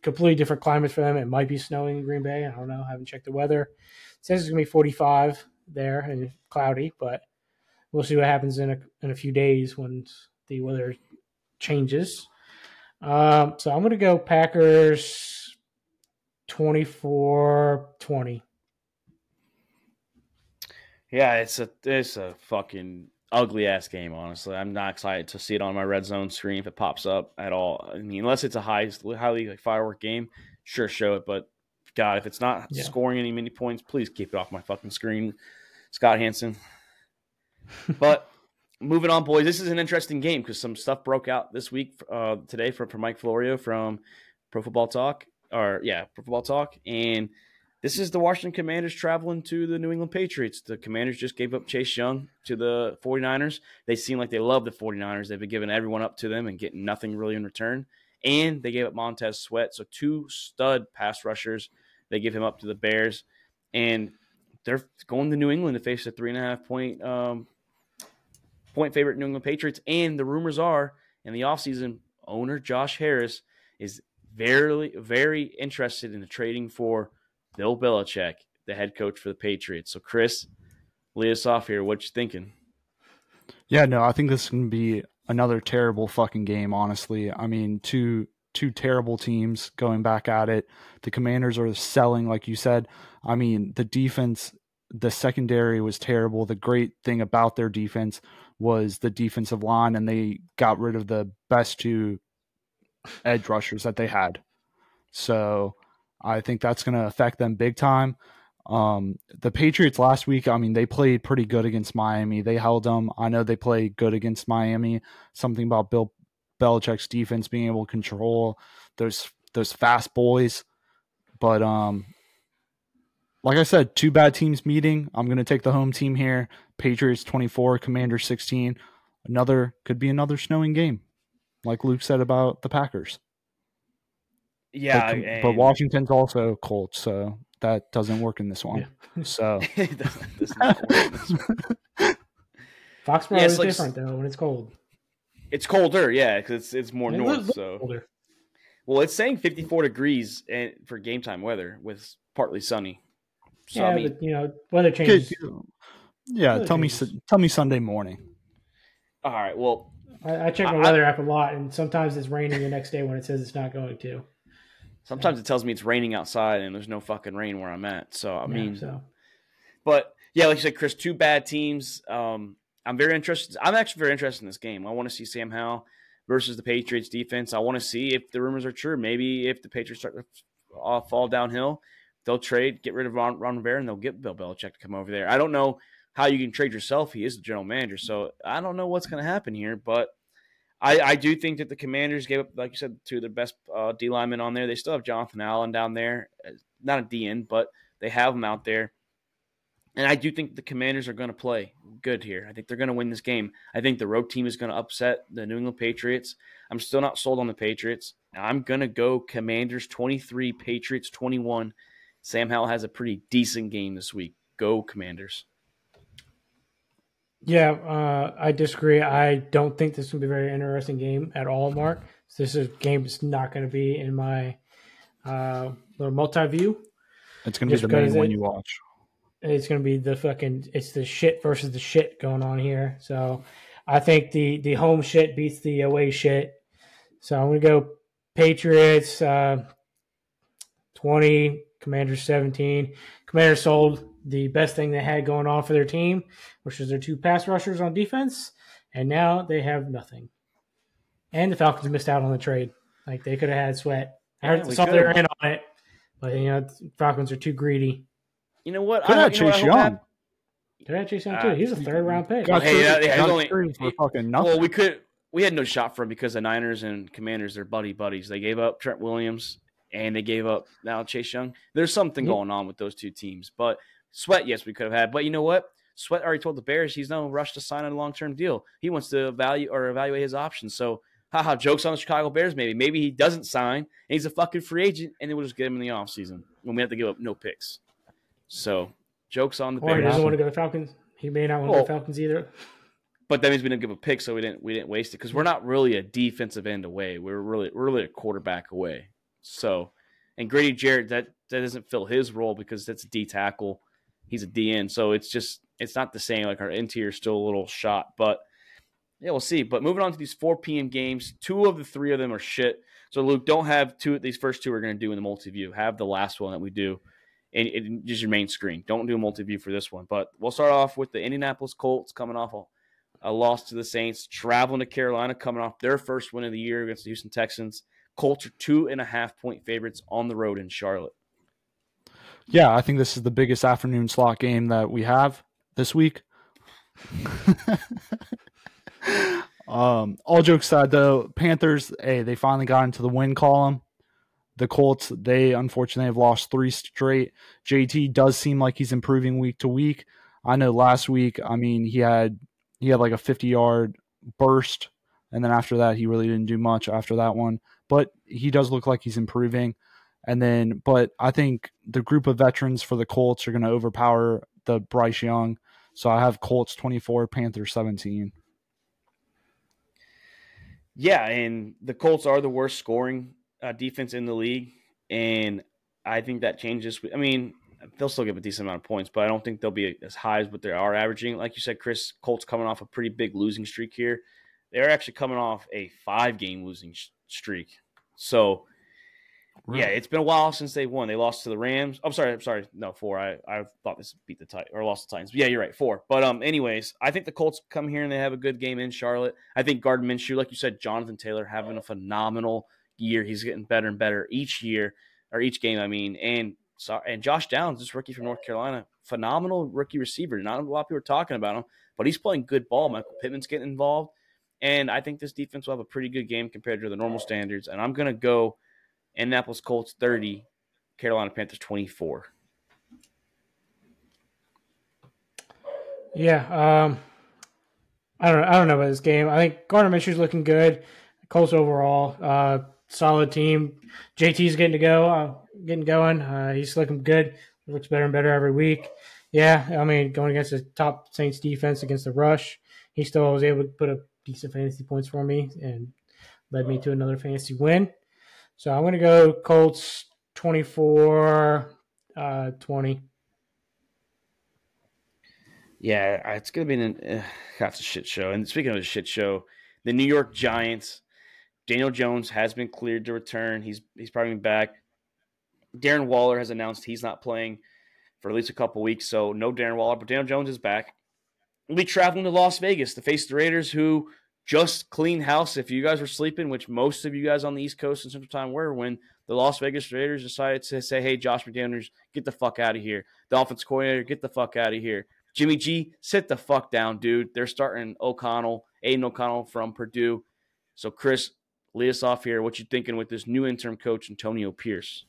completely different climate for them. It might be snowing in Green Bay. I don't know. I haven't checked the weather. It says it's going to be 45 there and cloudy, but we'll see what happens in a, in a few days when the weather changes. Um, so I'm going to go Packers 24 20. Yeah, it's a it's a fucking ugly ass game. Honestly, I'm not excited to see it on my red zone screen if it pops up at all. I mean, unless it's a high, highly like firework game, sure, show it. But God, if it's not yeah. scoring any many points, please keep it off my fucking screen, Scott Hanson. But moving on, boys, this is an interesting game because some stuff broke out this week uh, today from, Mike Florio from Pro Football Talk, or yeah, Pro Football Talk, and this is the Washington Commanders traveling to the New England Patriots. The Commanders just gave up Chase Young to the 49ers. They seem like they love the 49ers. They've been giving everyone up to them and getting nothing really in return. And they gave up Montez Sweat. So two stud pass rushers. They give him up to the Bears. And they're going to New England to face a three and a half point um, point favorite New England Patriots. And the rumors are in the offseason, owner Josh Harris is very, very interested in trading for – Bill Belichick, the head coach for the Patriots. So, Chris, lead us off here. What you thinking? Yeah, no, I think this to be another terrible fucking game. Honestly, I mean, two two terrible teams going back at it. The Commanders are selling, like you said. I mean, the defense, the secondary was terrible. The great thing about their defense was the defensive line, and they got rid of the best two edge rushers that they had. So I think that's going to affect them big time. Um, the Patriots last week, I mean, they played pretty good against Miami. They held them. I know they played good against Miami. Something about Bill Belichick's defense being able to control those those fast boys. But um, like I said, two bad teams meeting. I'm going to take the home team here. Patriots 24, Commander 16. Another could be another snowing game, like Luke said about the Packers. Yeah, but, but, Washington's also cold, so that doesn't work in this one. Yeah. So Foxborough yeah, is like, different though when it's cold. It's colder, yeah, because it's it's more it north. So colder. well, it's saying 54 degrees and for game time weather with partly sunny. So, yeah, I mean, but you know, weather changes. Yeah, weather tell changes. me tell me Sunday morning. All right. Well, I, I check my I, weather app a lot, and sometimes it's raining the next day when it says it's not going to. Sometimes it tells me it's raining outside and there's no fucking rain where I'm at. So I mean, so. but yeah, like you said, Chris, two bad teams. Um, I'm very interested. I'm actually very interested in this game. I want to see Sam Howell versus the Patriots defense. I want to see if the rumors are true. Maybe if the Patriots start to fall downhill, they'll trade, get rid of Ron, Ron Rivera, and they'll get Bill Belichick to come over there. I don't know how you can trade yourself. He is the general manager, so I don't know what's going to happen here, but I, I, do think that the Commanders gave up, like you said, two of their best uh, D linemen on there. They still have Jonathan Allen down there, uh, not a D end, but they have him out there. And I do think the Commanders are going to play good here. I think they're going to win this game. I think the road team is going to upset the New England Patriots. I'm still not sold on the Patriots. I'm going to go Commanders 23, Patriots 21. Sam Howell has a pretty decent game this week. Go Commanders. Yeah, uh, I disagree. I don't think this is going to be a very interesting game at all, Mark. This is game is not going to be in my uh, little multi view. It's going to be the main one you watch it's going to be the fucking it's the shit versus the shit going on here. So I think the the home shit beats the away shit. So I'm going to go Patriots uh, 20, Commanders 17. Commanders sold the best thing they had going on for their team, which was their two pass rushers on defense, and now they have nothing. And the Falcons missed out on the trade. Like they could have had sweat. I heard yeah, saw they were in on it, but you know Falcons are too greedy. You know what? Could I, have Chase Young. Could have Chase Young too. He's a third round pick. Got hey, uh, yeah, only, for fucking nothing. Well, we could. We had no shot for him because the Niners and Commanders are buddy buddies. They gave up Trent Williams and they gave up now Chase Young. There's something going on with those two teams. But Sweat, yes, we could have had. But you know what? Sweat already told the Bears he's no rush to sign a long term deal. He wants to value or evaluate his options. So, haha, jokes on the Chicago Bears. Maybe, maybe he doesn't sign and he's a fucking free agent, and then we'll just get him in the offseason when we have to give up no picks. So Jokes on the Bears. Or he doesn't want to go to Falcons. He may not want well, to go to the oh. Falcons either. But that means we didn't give a pick, so we didn't we didn't waste it because we're not really a defensive end away. We're really we're really a quarterback away. So, and Grady Jarrett that that doesn't fill his role because that's a D tackle. He's a D end, so it's just it's not the same. Like our interior is still a little shot, but yeah, we'll see. But moving on to these 4 p.m. games, two of the three of them are shit. So Luke, don't have two. These first two we're going to do in the multi view. Have the last one that we do and, and just your main screen. Don't do a multi view for this one. But we'll start off with the Indianapolis Colts coming off a, a loss to the Saints, traveling to Carolina, coming off their first win of the year against the Houston Texans. Colts are two and a half point favorites on the road in Charlotte. Yeah, I think this is the biggest afternoon slot game that we have this week. um, all jokes aside, though, Panthers, hey, they finally got into the win column the Colts, they unfortunately have lost three straight. JT does seem like he's improving week to week. I know last week, I mean, he had he had like a 50 yard burst, and then after that, he really didn't do much after that one. But he does look like he's improving. And then, but I think the group of veterans for the Colts are going to overpower the Bryce Young. So I have Colts 24, Panthers 17. Yeah, and the Colts are the worst scoring uh, defense in the league, and I think that changes. I mean, they'll still give a decent amount of points, but I don't think they'll be as high as what they are averaging. Like you said, Chris, Colts coming off a pretty big losing streak here. They're actually coming off a five game losing streak. So Really? Yeah, it's been a while since they won. They lost to the Rams. I'm sorry, I'm sorry. No, four. I, I thought this beat the Titans or lost the Titans. Yeah, you're right. Four. But um, anyways, I think the Colts come here and they have a good game in Charlotte. I think Gardner Minshew, like you said, Jonathan Taylor having a phenomenal year. He's getting better and better each year or each game. I mean, and and Josh Downs, this rookie from North Carolina, phenomenal rookie receiver. Not a lot of people are talking about him, but he's playing good ball. Michael Pittman's getting involved, and I think this defense will have a pretty good game compared to the normal standards. And I'm gonna go Indianapolis Colts 30, Carolina Panthers 24. Yeah, um, I don't. know. I don't know about this game. I think Gardner Minshew's looking good. Colts overall, uh, solid team. JT's getting to go, uh, getting going. Uh, he's looking good. He looks better and better every week. Yeah, I mean, going against the top Saints defense against the rush, he still was able to put up decent fantasy points for me and led me to another fantasy win. So I'm going to go Colts 24 uh, 20. Yeah, it's going to be an uh, that's a shit show. And speaking of a shit show, the New York Giants Daniel Jones has been cleared to return. He's he's probably back. Darren Waller has announced he's not playing for at least a couple weeks, so no Darren Waller, but Daniel Jones is back. We'll be traveling to Las Vegas to face the Raiders, who just clean house. If you guys were sleeping, which most of you guys on the East Coast and Central Time were, when the Las Vegas Raiders decided to say, "Hey, Josh McDaniels, get the fuck out of here." The offense coordinator, get the fuck out of here. Jimmy G, sit the fuck down, dude. They're starting O'Connell, Aidan O'Connell from Purdue. So, Chris, lead us off here. What you thinking with this new interim coach, Antonio Pierce?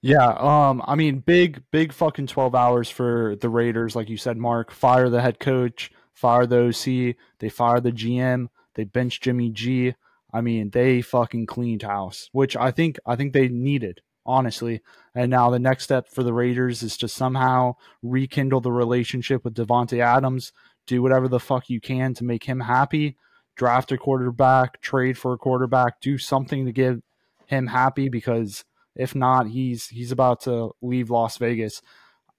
Yeah, um, I mean, big, big fucking twelve hours for the Raiders, like you said, Mark. Fire the head coach, fire the OC, they fire the GM, they bench Jimmy G. I mean, they fucking cleaned house, which I think I think they needed, honestly. And now the next step for the Raiders is to somehow rekindle the relationship with Davante Adams, do whatever the fuck you can to make him happy, draft a quarterback, trade for a quarterback, do something to get him happy because if not, he's he's about to leave Las Vegas.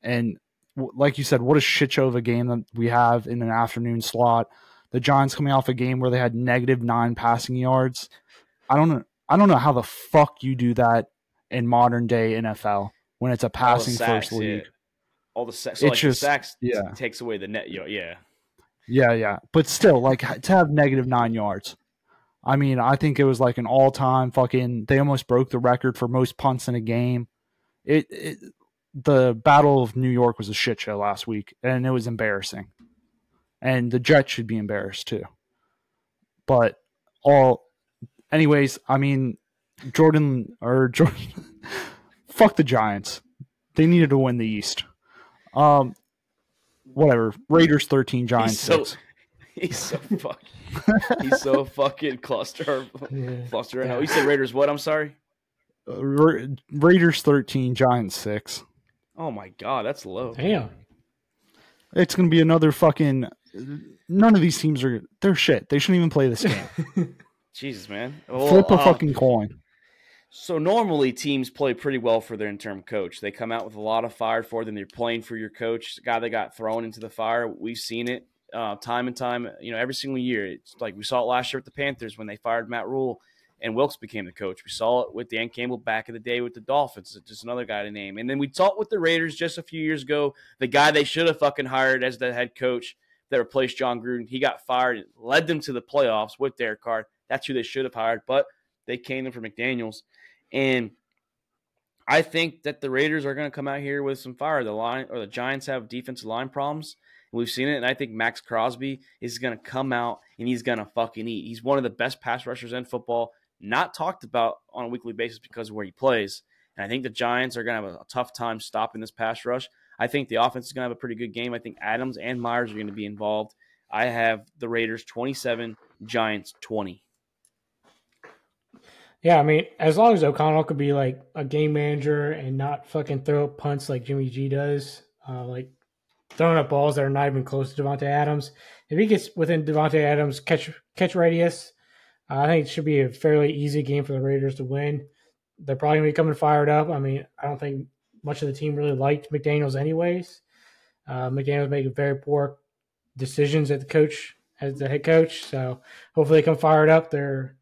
And like you said, what a shit show of a game that we have in an afternoon slot. The Giants coming off a game where they had negative nine passing yards. I don't know. I don't know how the fuck you do that in modern day NFL when it's a passing sacks, first league. Yeah. All the sacks, so it's like just, sacks yeah. takes away the net. Yeah, yeah, yeah. But still, like to have negative nine yards. I mean, I think it was like an all time fucking. They almost broke the record for most punts in a game. It, it the Battle of New York was a shit show last week, and it was embarrassing. And the Jets should be embarrassed too. But all, anyways, I mean, Jordan or Jordan, fuck the Giants. They needed to win the East. Um, whatever. Raiders thirteen, Giants so, six. He's so fucking. he's so fucking cluster, yeah. cluster right now. You said Raiders what? I'm sorry. Uh, Ra- Raiders 13, Giants 6. Oh my god, that's low. Damn. It's going to be another fucking none of these teams are they're shit. They shouldn't even play this game. Jesus, man. Well, Flip a uh, fucking coin. So normally teams play pretty well for their interim coach. They come out with a lot of fire for them. They're playing for your coach, the guy that got thrown into the fire. We've seen it uh, time and time, you know, every single year. It's like we saw it last year with the Panthers when they fired Matt Rhule and Wilks became the coach. We saw it with Dan Campbell back in the day with the Dolphins, just another guy to name. And then we talked with the Raiders just a few years ago. The guy they should have fucking hired as the head coach that replaced Jon Gruden, he got fired led them to the playoffs with Derek Carr. That's who they should have hired, but they came in for McDaniels. And I think that the Raiders are going to come out here with some fire. The line or the Giants have defensive line problems. We've seen it, and I think Maxx Crosby is going to come out and he's going to fucking eat. He's one of the best pass rushers in football, not talked about on a weekly basis because of where he plays. And I think the Giants are going to have a, tough time stopping this pass rush. I think the offense is going to have a pretty good game. I think Adams and Meyers are going to be involved. I have the Raiders 27, Giants 20. Yeah, I mean, as long as O'Connell could be like a game manager and not fucking throw punts like Jimmy G does, uh, like throwing up balls that are not even close to Davante Adams. If he gets within Davante Adams' catch catch radius, uh, I think it should be a fairly easy game for the Raiders to win. They're probably going to be coming fired up. I mean, I don't think much of the team really liked McDaniels, anyways. Uh, McDaniels making very poor decisions at the coach as the head coach, so hopefully they come fired up. Their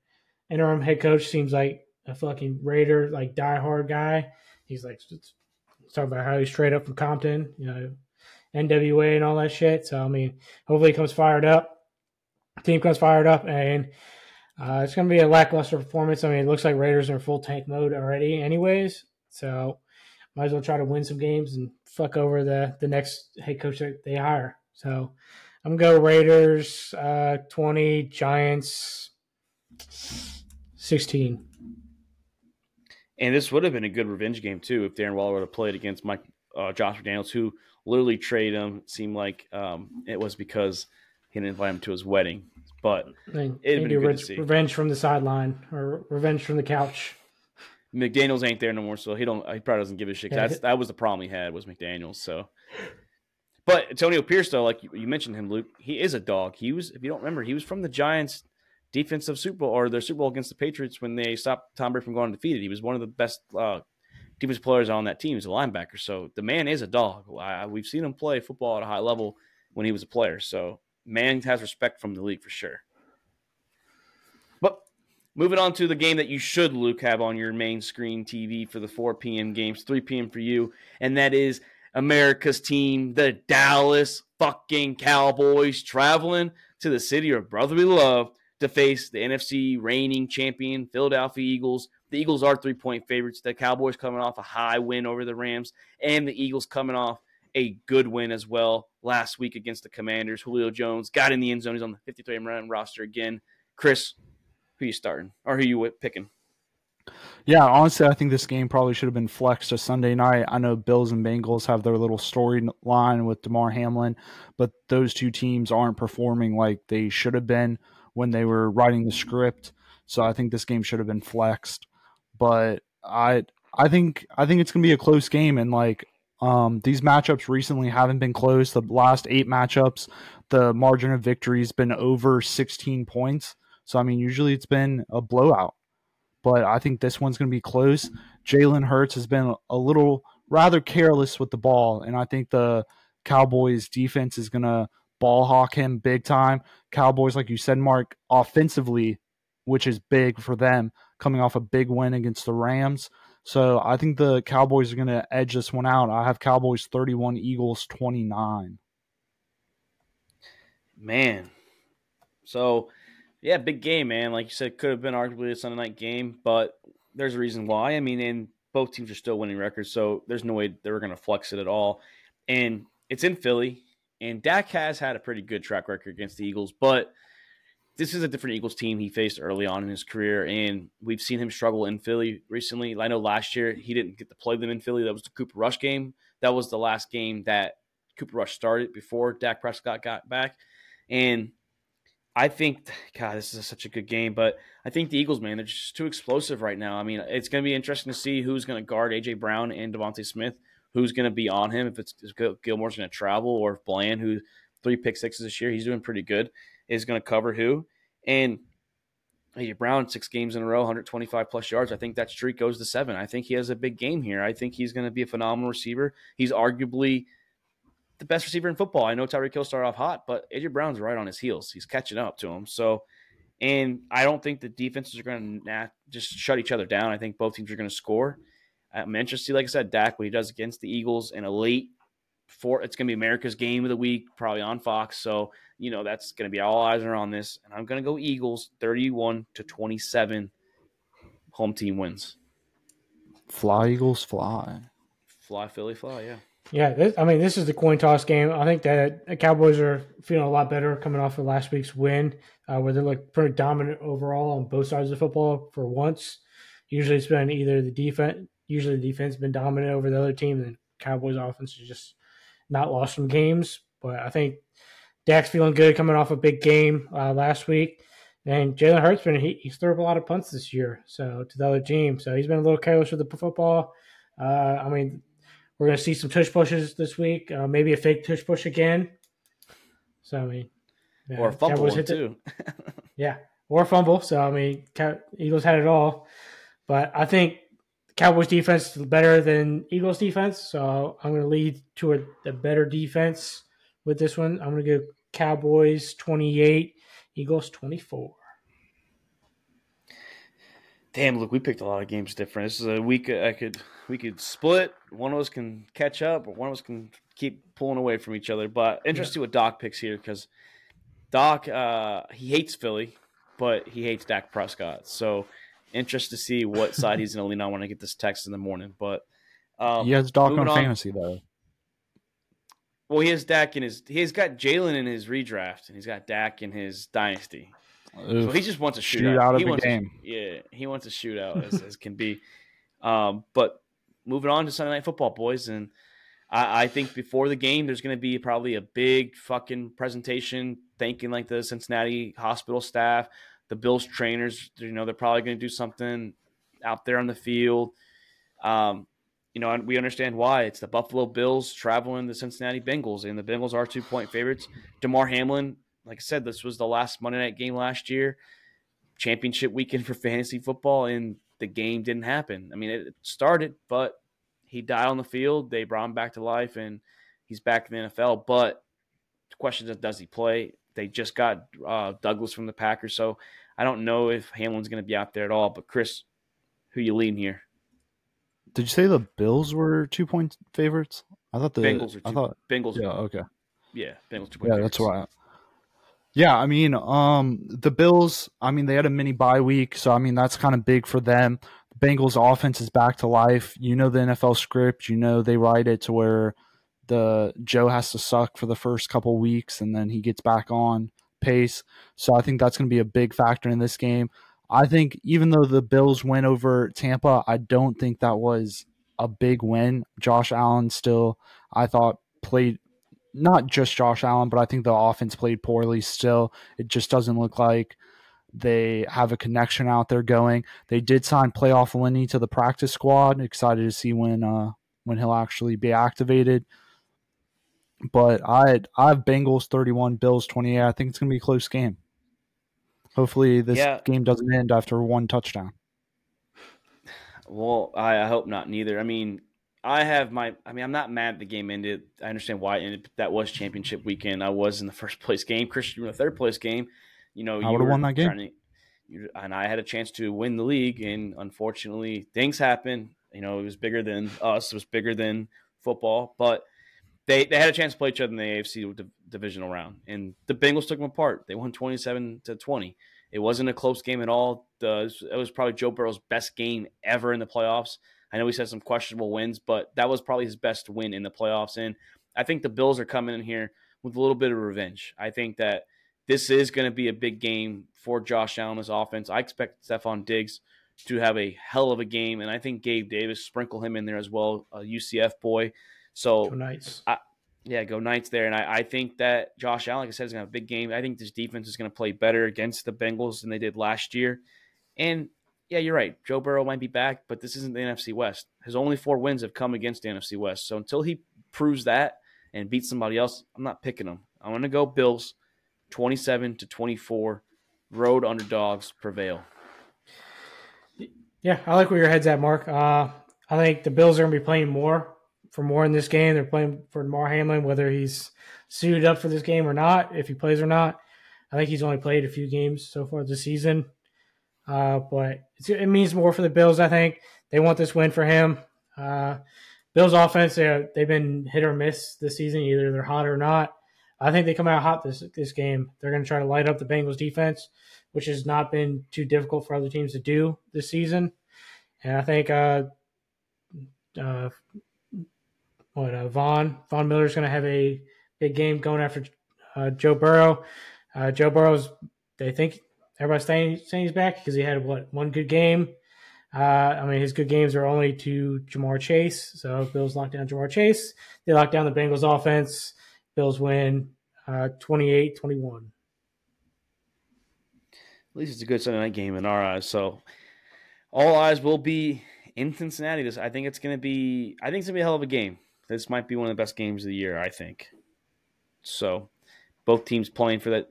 interim head coach seems like a fucking Raider, like diehard guy. He's like talking about how he's straight up from Compton, you know, NWA and all that shit. So I mean, hopefully, it comes fired up. Team comes fired up, and uh, it's going to be a lackluster performance. I mean, it looks like Raiders are in full tank mode already, anyways. So might as well try to win some games and fuck over the the next head coach that they hire. So I'm gonna go Raiders uh, 20, Giants 16. And this would have been a good revenge game too if Darren Waller would have played against Mike uh, Josh McDaniels, who literally trade him. It seemed like um, it was because he didn't invite him to his wedding. But it'd been good re- to see. revenge from the sideline or revenge from the couch. McDaniel's ain't there no more, so he don't. He probably doesn't give a shit. Yeah. That was the problem he had was McDaniel's. So, but Antonio Pierce, though, like you, you, mentioned him, Luke, he is a dog. He was, if you don't remember, he was from the Giants' defensive Super Bowl or their Super Bowl against the Patriots when they stopped Tom Brady from going undefeated. He was one of the best uh, defensive players on that team. He's a linebacker, so the man is a dog. I, we've seen him play football at a high level when he was a player. So man has respect from the league for sure. But moving on to the game that you should, Luke, have on your main screen TV for the 4 p.m. games, 3 p.m. for you, and that is America's team, the Dallas fucking Cowboys traveling to the city of brotherly love to face the NFC reigning champion Philadelphia Eagles. The Eagles are three point favorites. The Cowboys coming off a high win over the Rams, and the Eagles coming off a good win as well last week against the Commanders. Julio Jones got in the end zone. He's on the 53 man roster again. Chris, who you starting or who you picking? Yeah, honestly, I think this game probably should have been flexed to Sunday night. I know Bills and Bengals have their little storyline with Damar Hamlin, but those two teams aren't performing like they should have been when they were writing the script. So I think this game should have been flexed. But I I think I think it's gonna be a close game and like um, these matchups recently haven't been close. The last eight matchups, the margin of victory has been over 16 points. So I mean, usually it's been a blowout but I think this one's to be close. Jalen Hurts has been a little rather careless with the ball, and I think the Cowboys defense is to ball hawk him big time. Cowboys, like you said, Mark, offensively, which is big for them, coming off a big win against the Rams. So I think the Cowboys are going to edge this one out. I have Cowboys 31, Eagles 29. Man. So yeah, big game, man. Like you said, could have been arguably a Sunday night game, but there's a reason why. I mean, and both teams are still winning records, so there's no way they were going to flex it at all. And it's in Philly, and Dak has had a pretty good track record against the Eagles, but this is a different Eagles team he faced early on in his career, and we've seen him struggle in Philly recently. I know last year he didn't get to play them in Philly. That was the Cooper Rush game. That was the last game that Cooper Rush started before Dak Prescott got back. And I think, God, this is such a good game, but I think the Eagles, man, they're just too explosive right now. I mean, it's going to be interesting to see who's going to guard AJ Brown and DeVonta Smith, who's going to be on him. If it's if Gilmore's going to travel, or if Bland, who three pick sixes this year, he's doing pretty good, is going to cover who. And AJ Brown, six games in a row, 125 plus yards. I think that streak goes to seven. I think he has a big game here. I think he's going to be a phenomenal receiver. He's arguably the best receiver in football. I know Tyreek Hill started off hot, but AJ Brown's right on his heels. He's catching up to him. So, and I don't think the defenses are going to just shut each other down. I think both teams are going to score. Uh, I'm interested to see, like I said, Dak what he does against the Eagles in a late four. It's going to be America's game of the week, probably on Fox. So you know that's going to be all eyes are on this, and I'm going to go Eagles, 31 to 27. Home team wins. Fly Eagles, fly. Fly Philly, fly. Yeah. Yeah, this, I mean, this is the coin toss game. I think that the Cowboys are feeling a lot better coming off of last week's win, uh, where they look pretty dominant overall on both sides of the football for once. Usually, it's been either the defense, usually the defense has been dominant over the other team, and the Cowboys' offense has just not lost some games. But I think Dak's feeling good coming off a big game uh, last week, and Jalen Hurts been he, he's threw up a lot of punts this year, so to the other team, so he's been a little careless with the football. Uh, I mean, we're going to see some tush pushes this week. Uh, maybe a fake tush push again. So I mean, yeah, or a fumble too. yeah, or a fumble. So I mean, Eagles had it all, but I think Cowboys defense is better than Eagles defense. So I'm going to lead to a, a better defense with this one. I'm going to go Cowboys 28, Eagles 24. Damn, look, we picked a lot of games different. This is a week I could we could split. One of us can catch up, or one of us can keep pulling away from each other. But interesting yeah. what Doc picks here because Doc uh, he hates Philly, but he hates Dak Prescott. So interested to see what side he's going to lean on when I get this text in the morning. But um, he has Doc on, on fantasy though. Well, he has Dak in his. He's got Jalen in his redraft, and he's got Dak in his dynasty. Oof. So he just wants a shootout. Shoot out of he the wants game. A, yeah, he wants a shootout as, as can be. Um, but moving on to Sunday Night Football, boys, and I, I think before the game, there's going to be probably a big fucking presentation, thanking like the Cincinnati hospital staff, the Bills trainers. You know, they're probably going to do something out there on the field. Um, you know, we understand why. It's the Buffalo Bills traveling the Cincinnati Bengals, and the Bengals are two point favorites. Damar Hamlin like I said, this was the last Monday night game last year, championship weekend for fantasy football, and the game didn't happen. I mean, it started, but he died on the field. They brought him back to life, and he's back in the NFL. But the question is, does he play? They just got uh, Douglas from the Packers, so I don't know if Hamlin's going to be out there at all. But Chris, who you leading here? Did you say the Bills were two point favorites? I thought the Bengals are two, I thought Bengals. Yeah, okay. Yeah, Bengals two point. Yeah, that's right. Yeah, I mean, um, the Bills. I mean, they had a mini bye week, so I mean that's kind of big for them. The Bengals offense is back to life. You know the NFL script. You know they write it to where the Joe has to suck for the first couple weeks, and then he gets back on pace. So I think that's going to be a big factor in this game. I think even though the Bills went over Tampa, I don't think that was a big win. Josh Allen still, I thought, played not just Josh Allen, but I think the offense played poorly still. It just doesn't look like they have a connection out there going. They did sign playoff Lenny to the practice squad. Excited to see when uh, when he'll actually be activated. But I I have Bengals 31, Bills 28. I think it's going to be a close game. Hopefully this yeah. game doesn't end after one touchdown. Well, I, I hope not neither. I mean, I have my. I mean, I'm not mad the game ended. I understand why it ended. That was championship weekend. I was in the first place game. Christian in the third place game. You know, I would have won that game. To, you, and I had a chance to win the league, and unfortunately, things happen. You know, it was bigger than us. It was bigger than football, but they they had a chance to play each other in the AFC divisional round, and the Bengals took them apart. They won 27 to 20. It wasn't a close game at all. The, it was probably Joe Burrow's best game ever in the playoffs. I know he's had some questionable wins, but that was probably his best win in the playoffs. And I think the Bills are coming in here with a little bit of revenge. I think that this is going to be a big game for Josh Allen's offense. I expect Stefon Diggs to have a hell of a game, and I think Gabe Davis sprinkle him in there as well, a UCF boy. So nice. Yeah, go Knights there. And I, I, think that Josh Allen, like I said, is going to have a big game. I think this defense is going to play better against the Bengals than they did last year. And yeah, you're right. Joe Burrow might be back, but this isn't the NFC West. His only four wins have come against the NFC West. So until he proves that and beats somebody else, I'm not picking him. I'm going to go Bills 27 to 24. Road underdogs prevail. Yeah, I like where your head's at, Mark. Uh, I think the Bills are going to be playing more for more in this game. They're playing for Damar Hamlin, whether he's suited up for this game or not, if he plays or not. I think he's only played a few games so far this season. Uh, but it means more for the Bills, I think. They want this win for him. Uh, Bills offense, they've been hit or miss this season. Either they're hot or not. I think they come out hot this this game. They're going to try to light up the Bengals defense, which has not been too difficult for other teams to do this season. And I think uh, uh, what uh, Von Von Miller's going to have a big game going after uh, Joe Burrow. Uh, Joe Burrow's they think everybody's saying, saying he's back because he had what one good game. Uh, I mean, his good games are only to Ja'Marr Chase. So Bills lock down Ja'Marr Chase. They lock down the Bengals offense. Bills win uh, 28 21. At least it's a good Sunday night game in our eyes. So all eyes will be in Cincinnati. This I think it's going to be. I think it's going to be a hell of a game. This might be one of the best games of the year, I think. So, both teams playing for that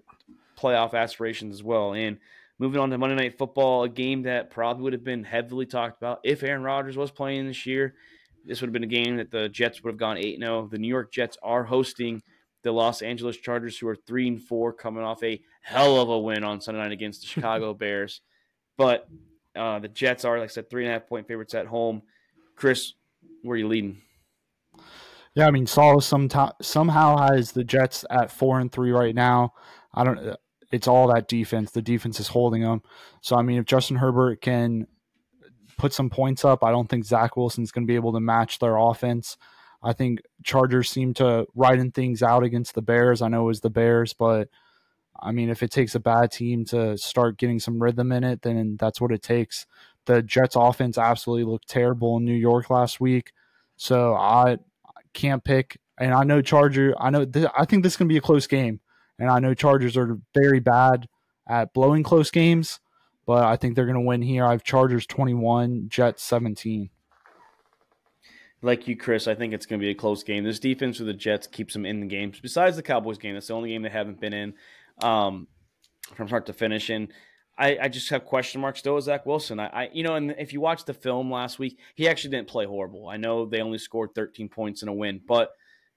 playoff aspirations as well. And moving on to Monday Night Football, a game that probably would have been heavily talked about if Aaron Rodgers was playing this year. This would have been a game that the Jets would have gone 8 0. The New York Jets are hosting the Los Angeles Chargers, who are 3 and 4, coming off a hell of a win on Sunday night against the Chicago Bears. But uh, the Jets are, like I said, three and a half point favorites at home. Chris, where are you leading? Yeah, I mean, Saul some somehow has the Jets at four and three right now. I don't. It's all that defense. The defense is holding them. So I mean, if Justin Herbert can put some points up, I don't think Zach Wilson's going to be able to match their offense. I think Chargers seem to widen things out against the Bears. I know it was the Bears, but I mean, if it takes a bad team to start getting some rhythm in it, then that's what it takes. The Jets offense absolutely looked terrible in New York last week. So I can't pick. And I know Charger. I know. Th- I think this is going to be a close game. And I know Chargers are very bad at blowing close games, but I think they're going to win here. I have Chargers 21, Jets 17. Like you, Chris, I think it's going to be a close game. This defense for the Jets keeps them in the games. Besides the Cowboys game, that's the only game they haven't been in um, from start to finish. And I, I, just have question marks with Zach Wilson. I, I, you know, and if you watch the film last week, he actually didn't play horrible. I know they only scored 13 points in a win, but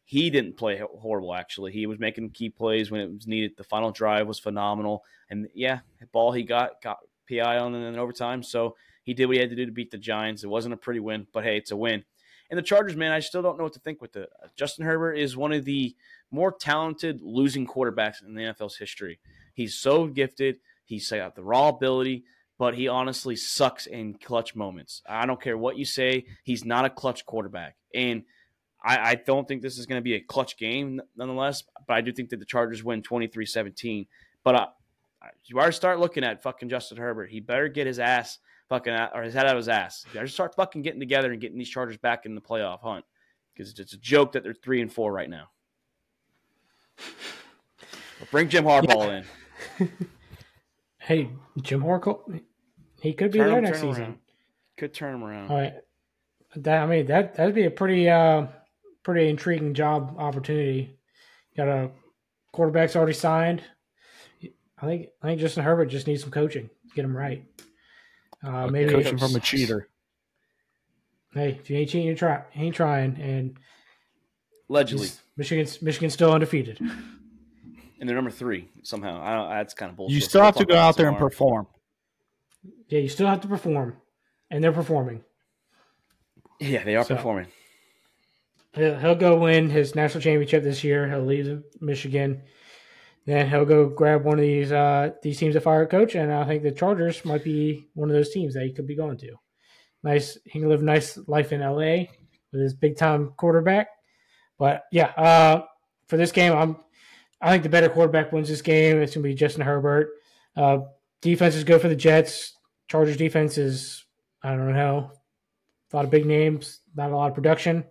he didn't play horrible. Actually, he was making key plays when it was needed. The final drive was phenomenal, and yeah, the ball he got got PI on in overtime. So he did what he had to do to beat the Giants. It wasn't a pretty win, but hey, it's a win. And the Chargers, man, I still don't know what to think with it. Justin Herbert is one of the more talented losing quarterbacks in the NFL's history. He's so gifted. He's got the raw ability, but he honestly sucks in clutch moments. I don't care what you say. He's not a clutch quarterback. And I, I don't think this is going to be a clutch game nonetheless, but I do think that the Chargers win 23 17. But uh, you already start looking at fucking Justin Herbert. He better get his ass fucking out, or his head out of his ass. You better start fucking getting together and getting these Chargers back in the playoff hunt because it's a joke that they're three and four right now. But bring Jim Harbaugh in. hey, Jim Harbaugh, he could be turn there him, next season. Around. Could turn him around. All right. That I mean that that'd be a pretty uh pretty intriguing job opportunity. Got a quarterback's already signed. I think I think Justin Herbert just needs some coaching. Get him right. Uh, maybe coaching from a cheater. Hey, if you ain't cheating, you try. Ain't trying, and allegedly, Michigan's Michigan's still undefeated. And they're number three somehow. I don't. That's kind of bullshit. You still have to go out there and perform. Yeah, you still have to perform, and they're performing. Yeah, they are so, performing. He'll, he'll go win his national championship this year. He'll leave Michigan. Then he'll go grab one of these uh, these teams to fire a coach, and I think the Chargers might be one of those teams that he could be going to. Nice, he can live a nice life in LA with his big time quarterback. But yeah, uh, for this game, I'm I think the better quarterback wins this game. It's gonna be Justin Herbert. Uh, defense is good for the Jets. Chargers defense is I don't know, a lot of big names, not a lot of production.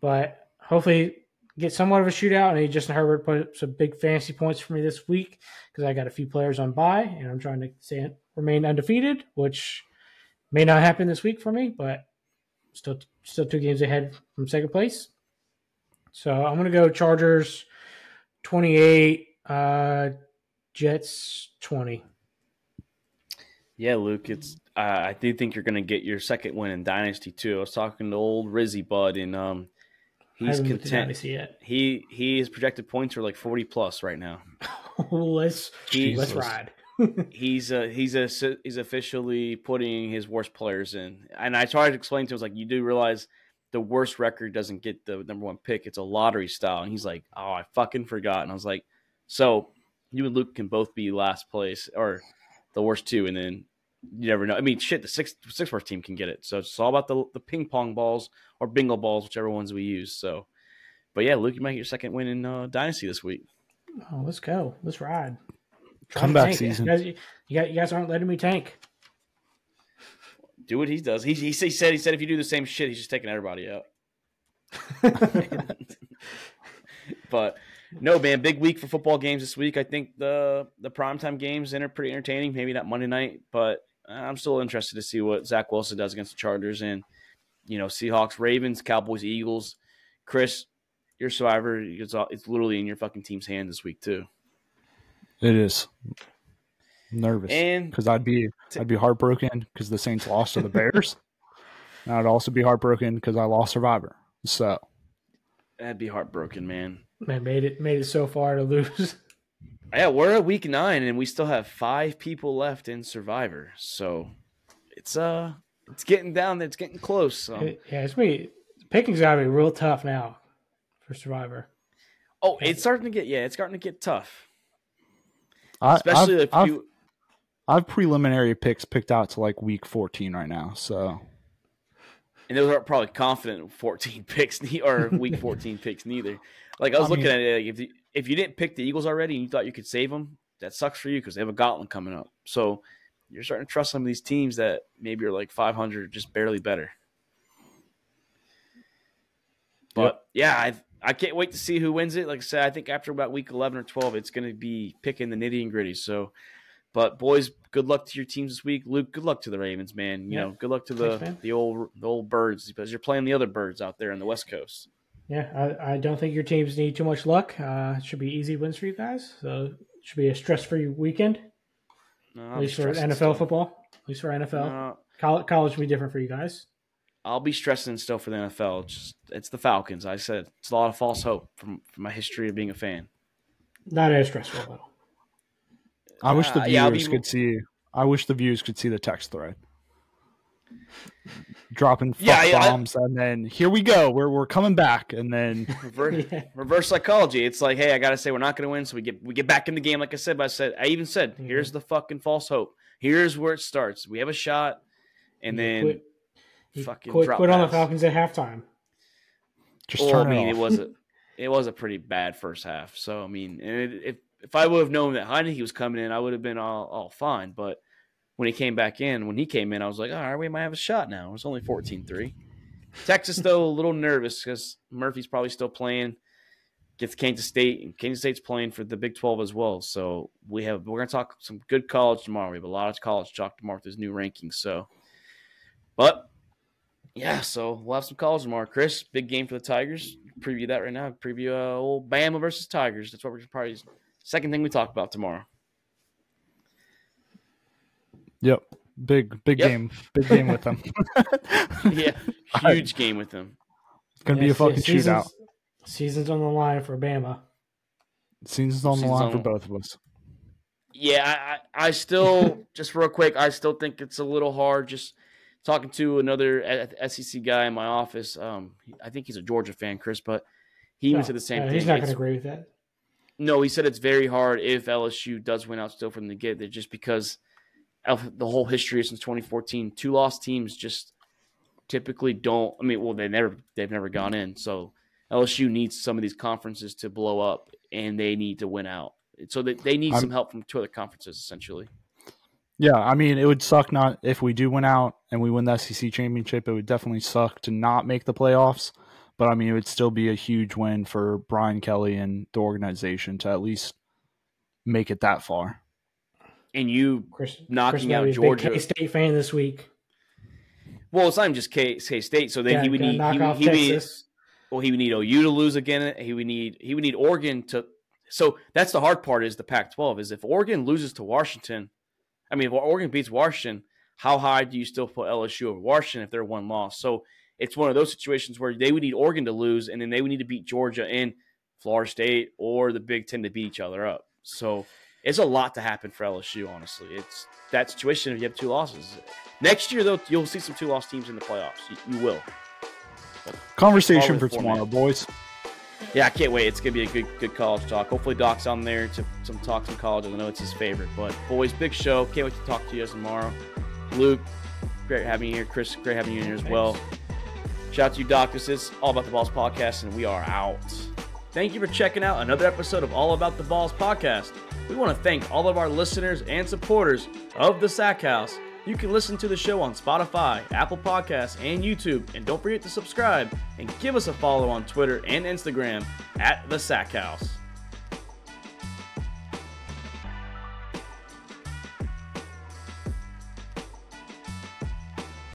But hopefully get somewhat of a shootout. And Justin Herbert put some big fantasy points for me this week because I got a few players on bye and I'm trying to stay, remain undefeated, which may not happen this week for me, but still still two games ahead from second place. So I'm gonna go Chargers 28, uh, Jets 20. Yeah, Luke, it's uh, I do think you're going to get your second win in Dynasty too. I was talking to old Rizzy Bud, and um, He's content. He he his projected points are like forty plus right now. let's let's ride. he's uh he's a he's officially putting his worst players in, and I tried to explain to him was like you do realize the worst record doesn't get the number one pick; it's a lottery style. And he's like, oh, I fucking forgot. And I was like, so you and Luke can both be last place or the worst two, and then you never know. I mean, shit, the six six worst team can get it. So it's all about the the ping pong balls or bingo balls, whichever ones we use. So, but yeah, Luke, you might get your second win in uh, Dynasty this week. Oh, let's go. Let's ride. Comeback season. You guys, you guys, you guys aren't letting me tank. Do what he does. He, he, he said he said if you do the same shit, he's just taking everybody out. but no, man, big week for football games this week. I think the the primetime games are pretty entertaining. Maybe not Monday night, but I'm still interested to see what Zach Wilson does against the Chargers and you know Seahawks, Ravens, Cowboys, Eagles. Chris, your survivor it's, all, it's literally in your fucking team's hands this week too. It is nervous because I'd be i I'd be heartbroken because the Saints lost to the Bears. and I'd also be heartbroken because I lost Survivor. So that'd be heartbroken, man. Man, made it made it so far to lose. Yeah, we're at week nine and we still have five people left in Survivor. So it's uh it's getting down there, it's getting close. So. yeah, it's me. Picking's gotta be real tough now for Survivor. Oh, it's starting to get yeah, it's starting to get tough. I, Especially I've, if I've, you I've preliminary picks picked out to like week fourteen right now, so and those aren't probably confident 14 picks or week 14 picks neither. Like I was I looking mean, at it, like if you, if you didn't pick the Eagles already and you thought you could save them, that sucks for you because they have a gauntlet coming up. So you're starting to trust some of these teams that maybe are like 500, just barely better. But yep. yeah, I I can't wait to see who wins it. Like I said, I think after about week 11 or 12, it's going to be picking the nitty and gritty. So but boys, good luck to your teams this week. Luke, good luck to the Ravens, man. You yeah. know, good luck to the Thanks, the old the old birds because you're playing the other birds out there in the West Coast. Yeah, I, I don't think your teams need too much luck. Uh, it should be easy wins for you guys. So it should be a stress free weekend. No, at least for NFL still. football. At least for NFL. No. College, college will be different for you guys. I'll be stressing still for the NFL. It's just it's the Falcons. I said it's a lot of false hope from, from my history of being a fan. Not as stressful though. I wish the uh, viewers yeah, be... could see. I wish the viewers could see the text thread. dropping fuck yeah, bombs, I, and then here we go. We're we're coming back, and then reverse, yeah. reverse psychology. It's like, hey, I gotta say we're not gonna win, so we get we get back in the game. Like I said, but I said I even said, mm-hmm. here's the fucking false hope. Here's where it starts. We have a shot, and then quit, fucking quit, quit on the Falcons at halftime. Just well, I mean, it, it was a it was a pretty bad first half. So I mean, if if I would have known that Heinicke was coming in, I would have been all, all fine. But when he came back in, when he came in, I was like, all right, we might have a shot now. It was only 14-3. Texas though a little nervous because Murphy's probably still playing. Gets Kansas State, and Kansas State's playing for the Big Twelve as well. So we have we're gonna talk some good college tomorrow. We have a lot of college talk tomorrow with his new rankings. So, but yeah, so we'll have some calls tomorrow. Chris, big game for the Tigers. Preview that right now. Preview uh, old Bama versus Tigers. That's what we're probably second thing we talk about tomorrow. Yep, big big yep. game, big game with them. yeah, huge game with them. It's gonna yeah, be a fucking season's, shootout. Season's on the line for Bama. Season's on the line on... for both of us. Yeah, I, I still just real quick. I still think it's a little hard. Just talking to another SEC guy in my office. Um, I think he's a Georgia fan, Chris, but he even said the same no, thing. He's not going to agree with that. No, he said it's very hard if LSU does win out still from the get just because of the whole history since 2014. Two lost teams just typically don't. I mean, well, they never they've never gone in. So LSU needs some of these conferences to blow up, and they need to win out. So that they need I'm, some help from two other conferences, essentially. Yeah, I mean, it would suck not if we do win out and we win the SEC championship. It would definitely suck to not make the playoffs. But I mean, it would still be a huge win for Brian Kelly and the organization to at least make it that far. And you Chris, knocking Chris out Georgia. K State fan this week. Well, it's not even just K State. So then yeah, he would need he, would, he would need well he would need OU to lose again. He would need he would need Oregon to. So that's the hard part is the Pac-12 is if Oregon loses to Washington I mean, if Oregon beats Washington, how high do you still put LSU over Washington if they're one loss? So it's one of those situations where they would need Oregon to lose, and then they would need to beat Georgia and Florida State or the Big Ten to beat each other up. So it's a lot to happen for LSU. Honestly, it's that situation if you have two losses. Next year, though, you'll see some two-loss teams in the playoffs. You, you will. But Conversation for tomorrow, boys yeah, I can't wait. It's gonna be a good good college talk. Hopefully, Doc's on there to some talk some college. I know it's his favorite. But boys, big show. Can't wait to talk to you guys tomorrow. Luke, great having you here. Chris, great having you here as Thanks. well. Shout out to you, Doc. This is All About the Balls podcast, and we are out. Thank you for checking out another episode of All About the Balls podcast. We want to thank all of our listeners and supporters of the Sack House you can listen to the show on Spotify, Apple Podcasts, and YouTube. And don't forget to subscribe and give us a follow on Twitter and Instagram at The Sack House.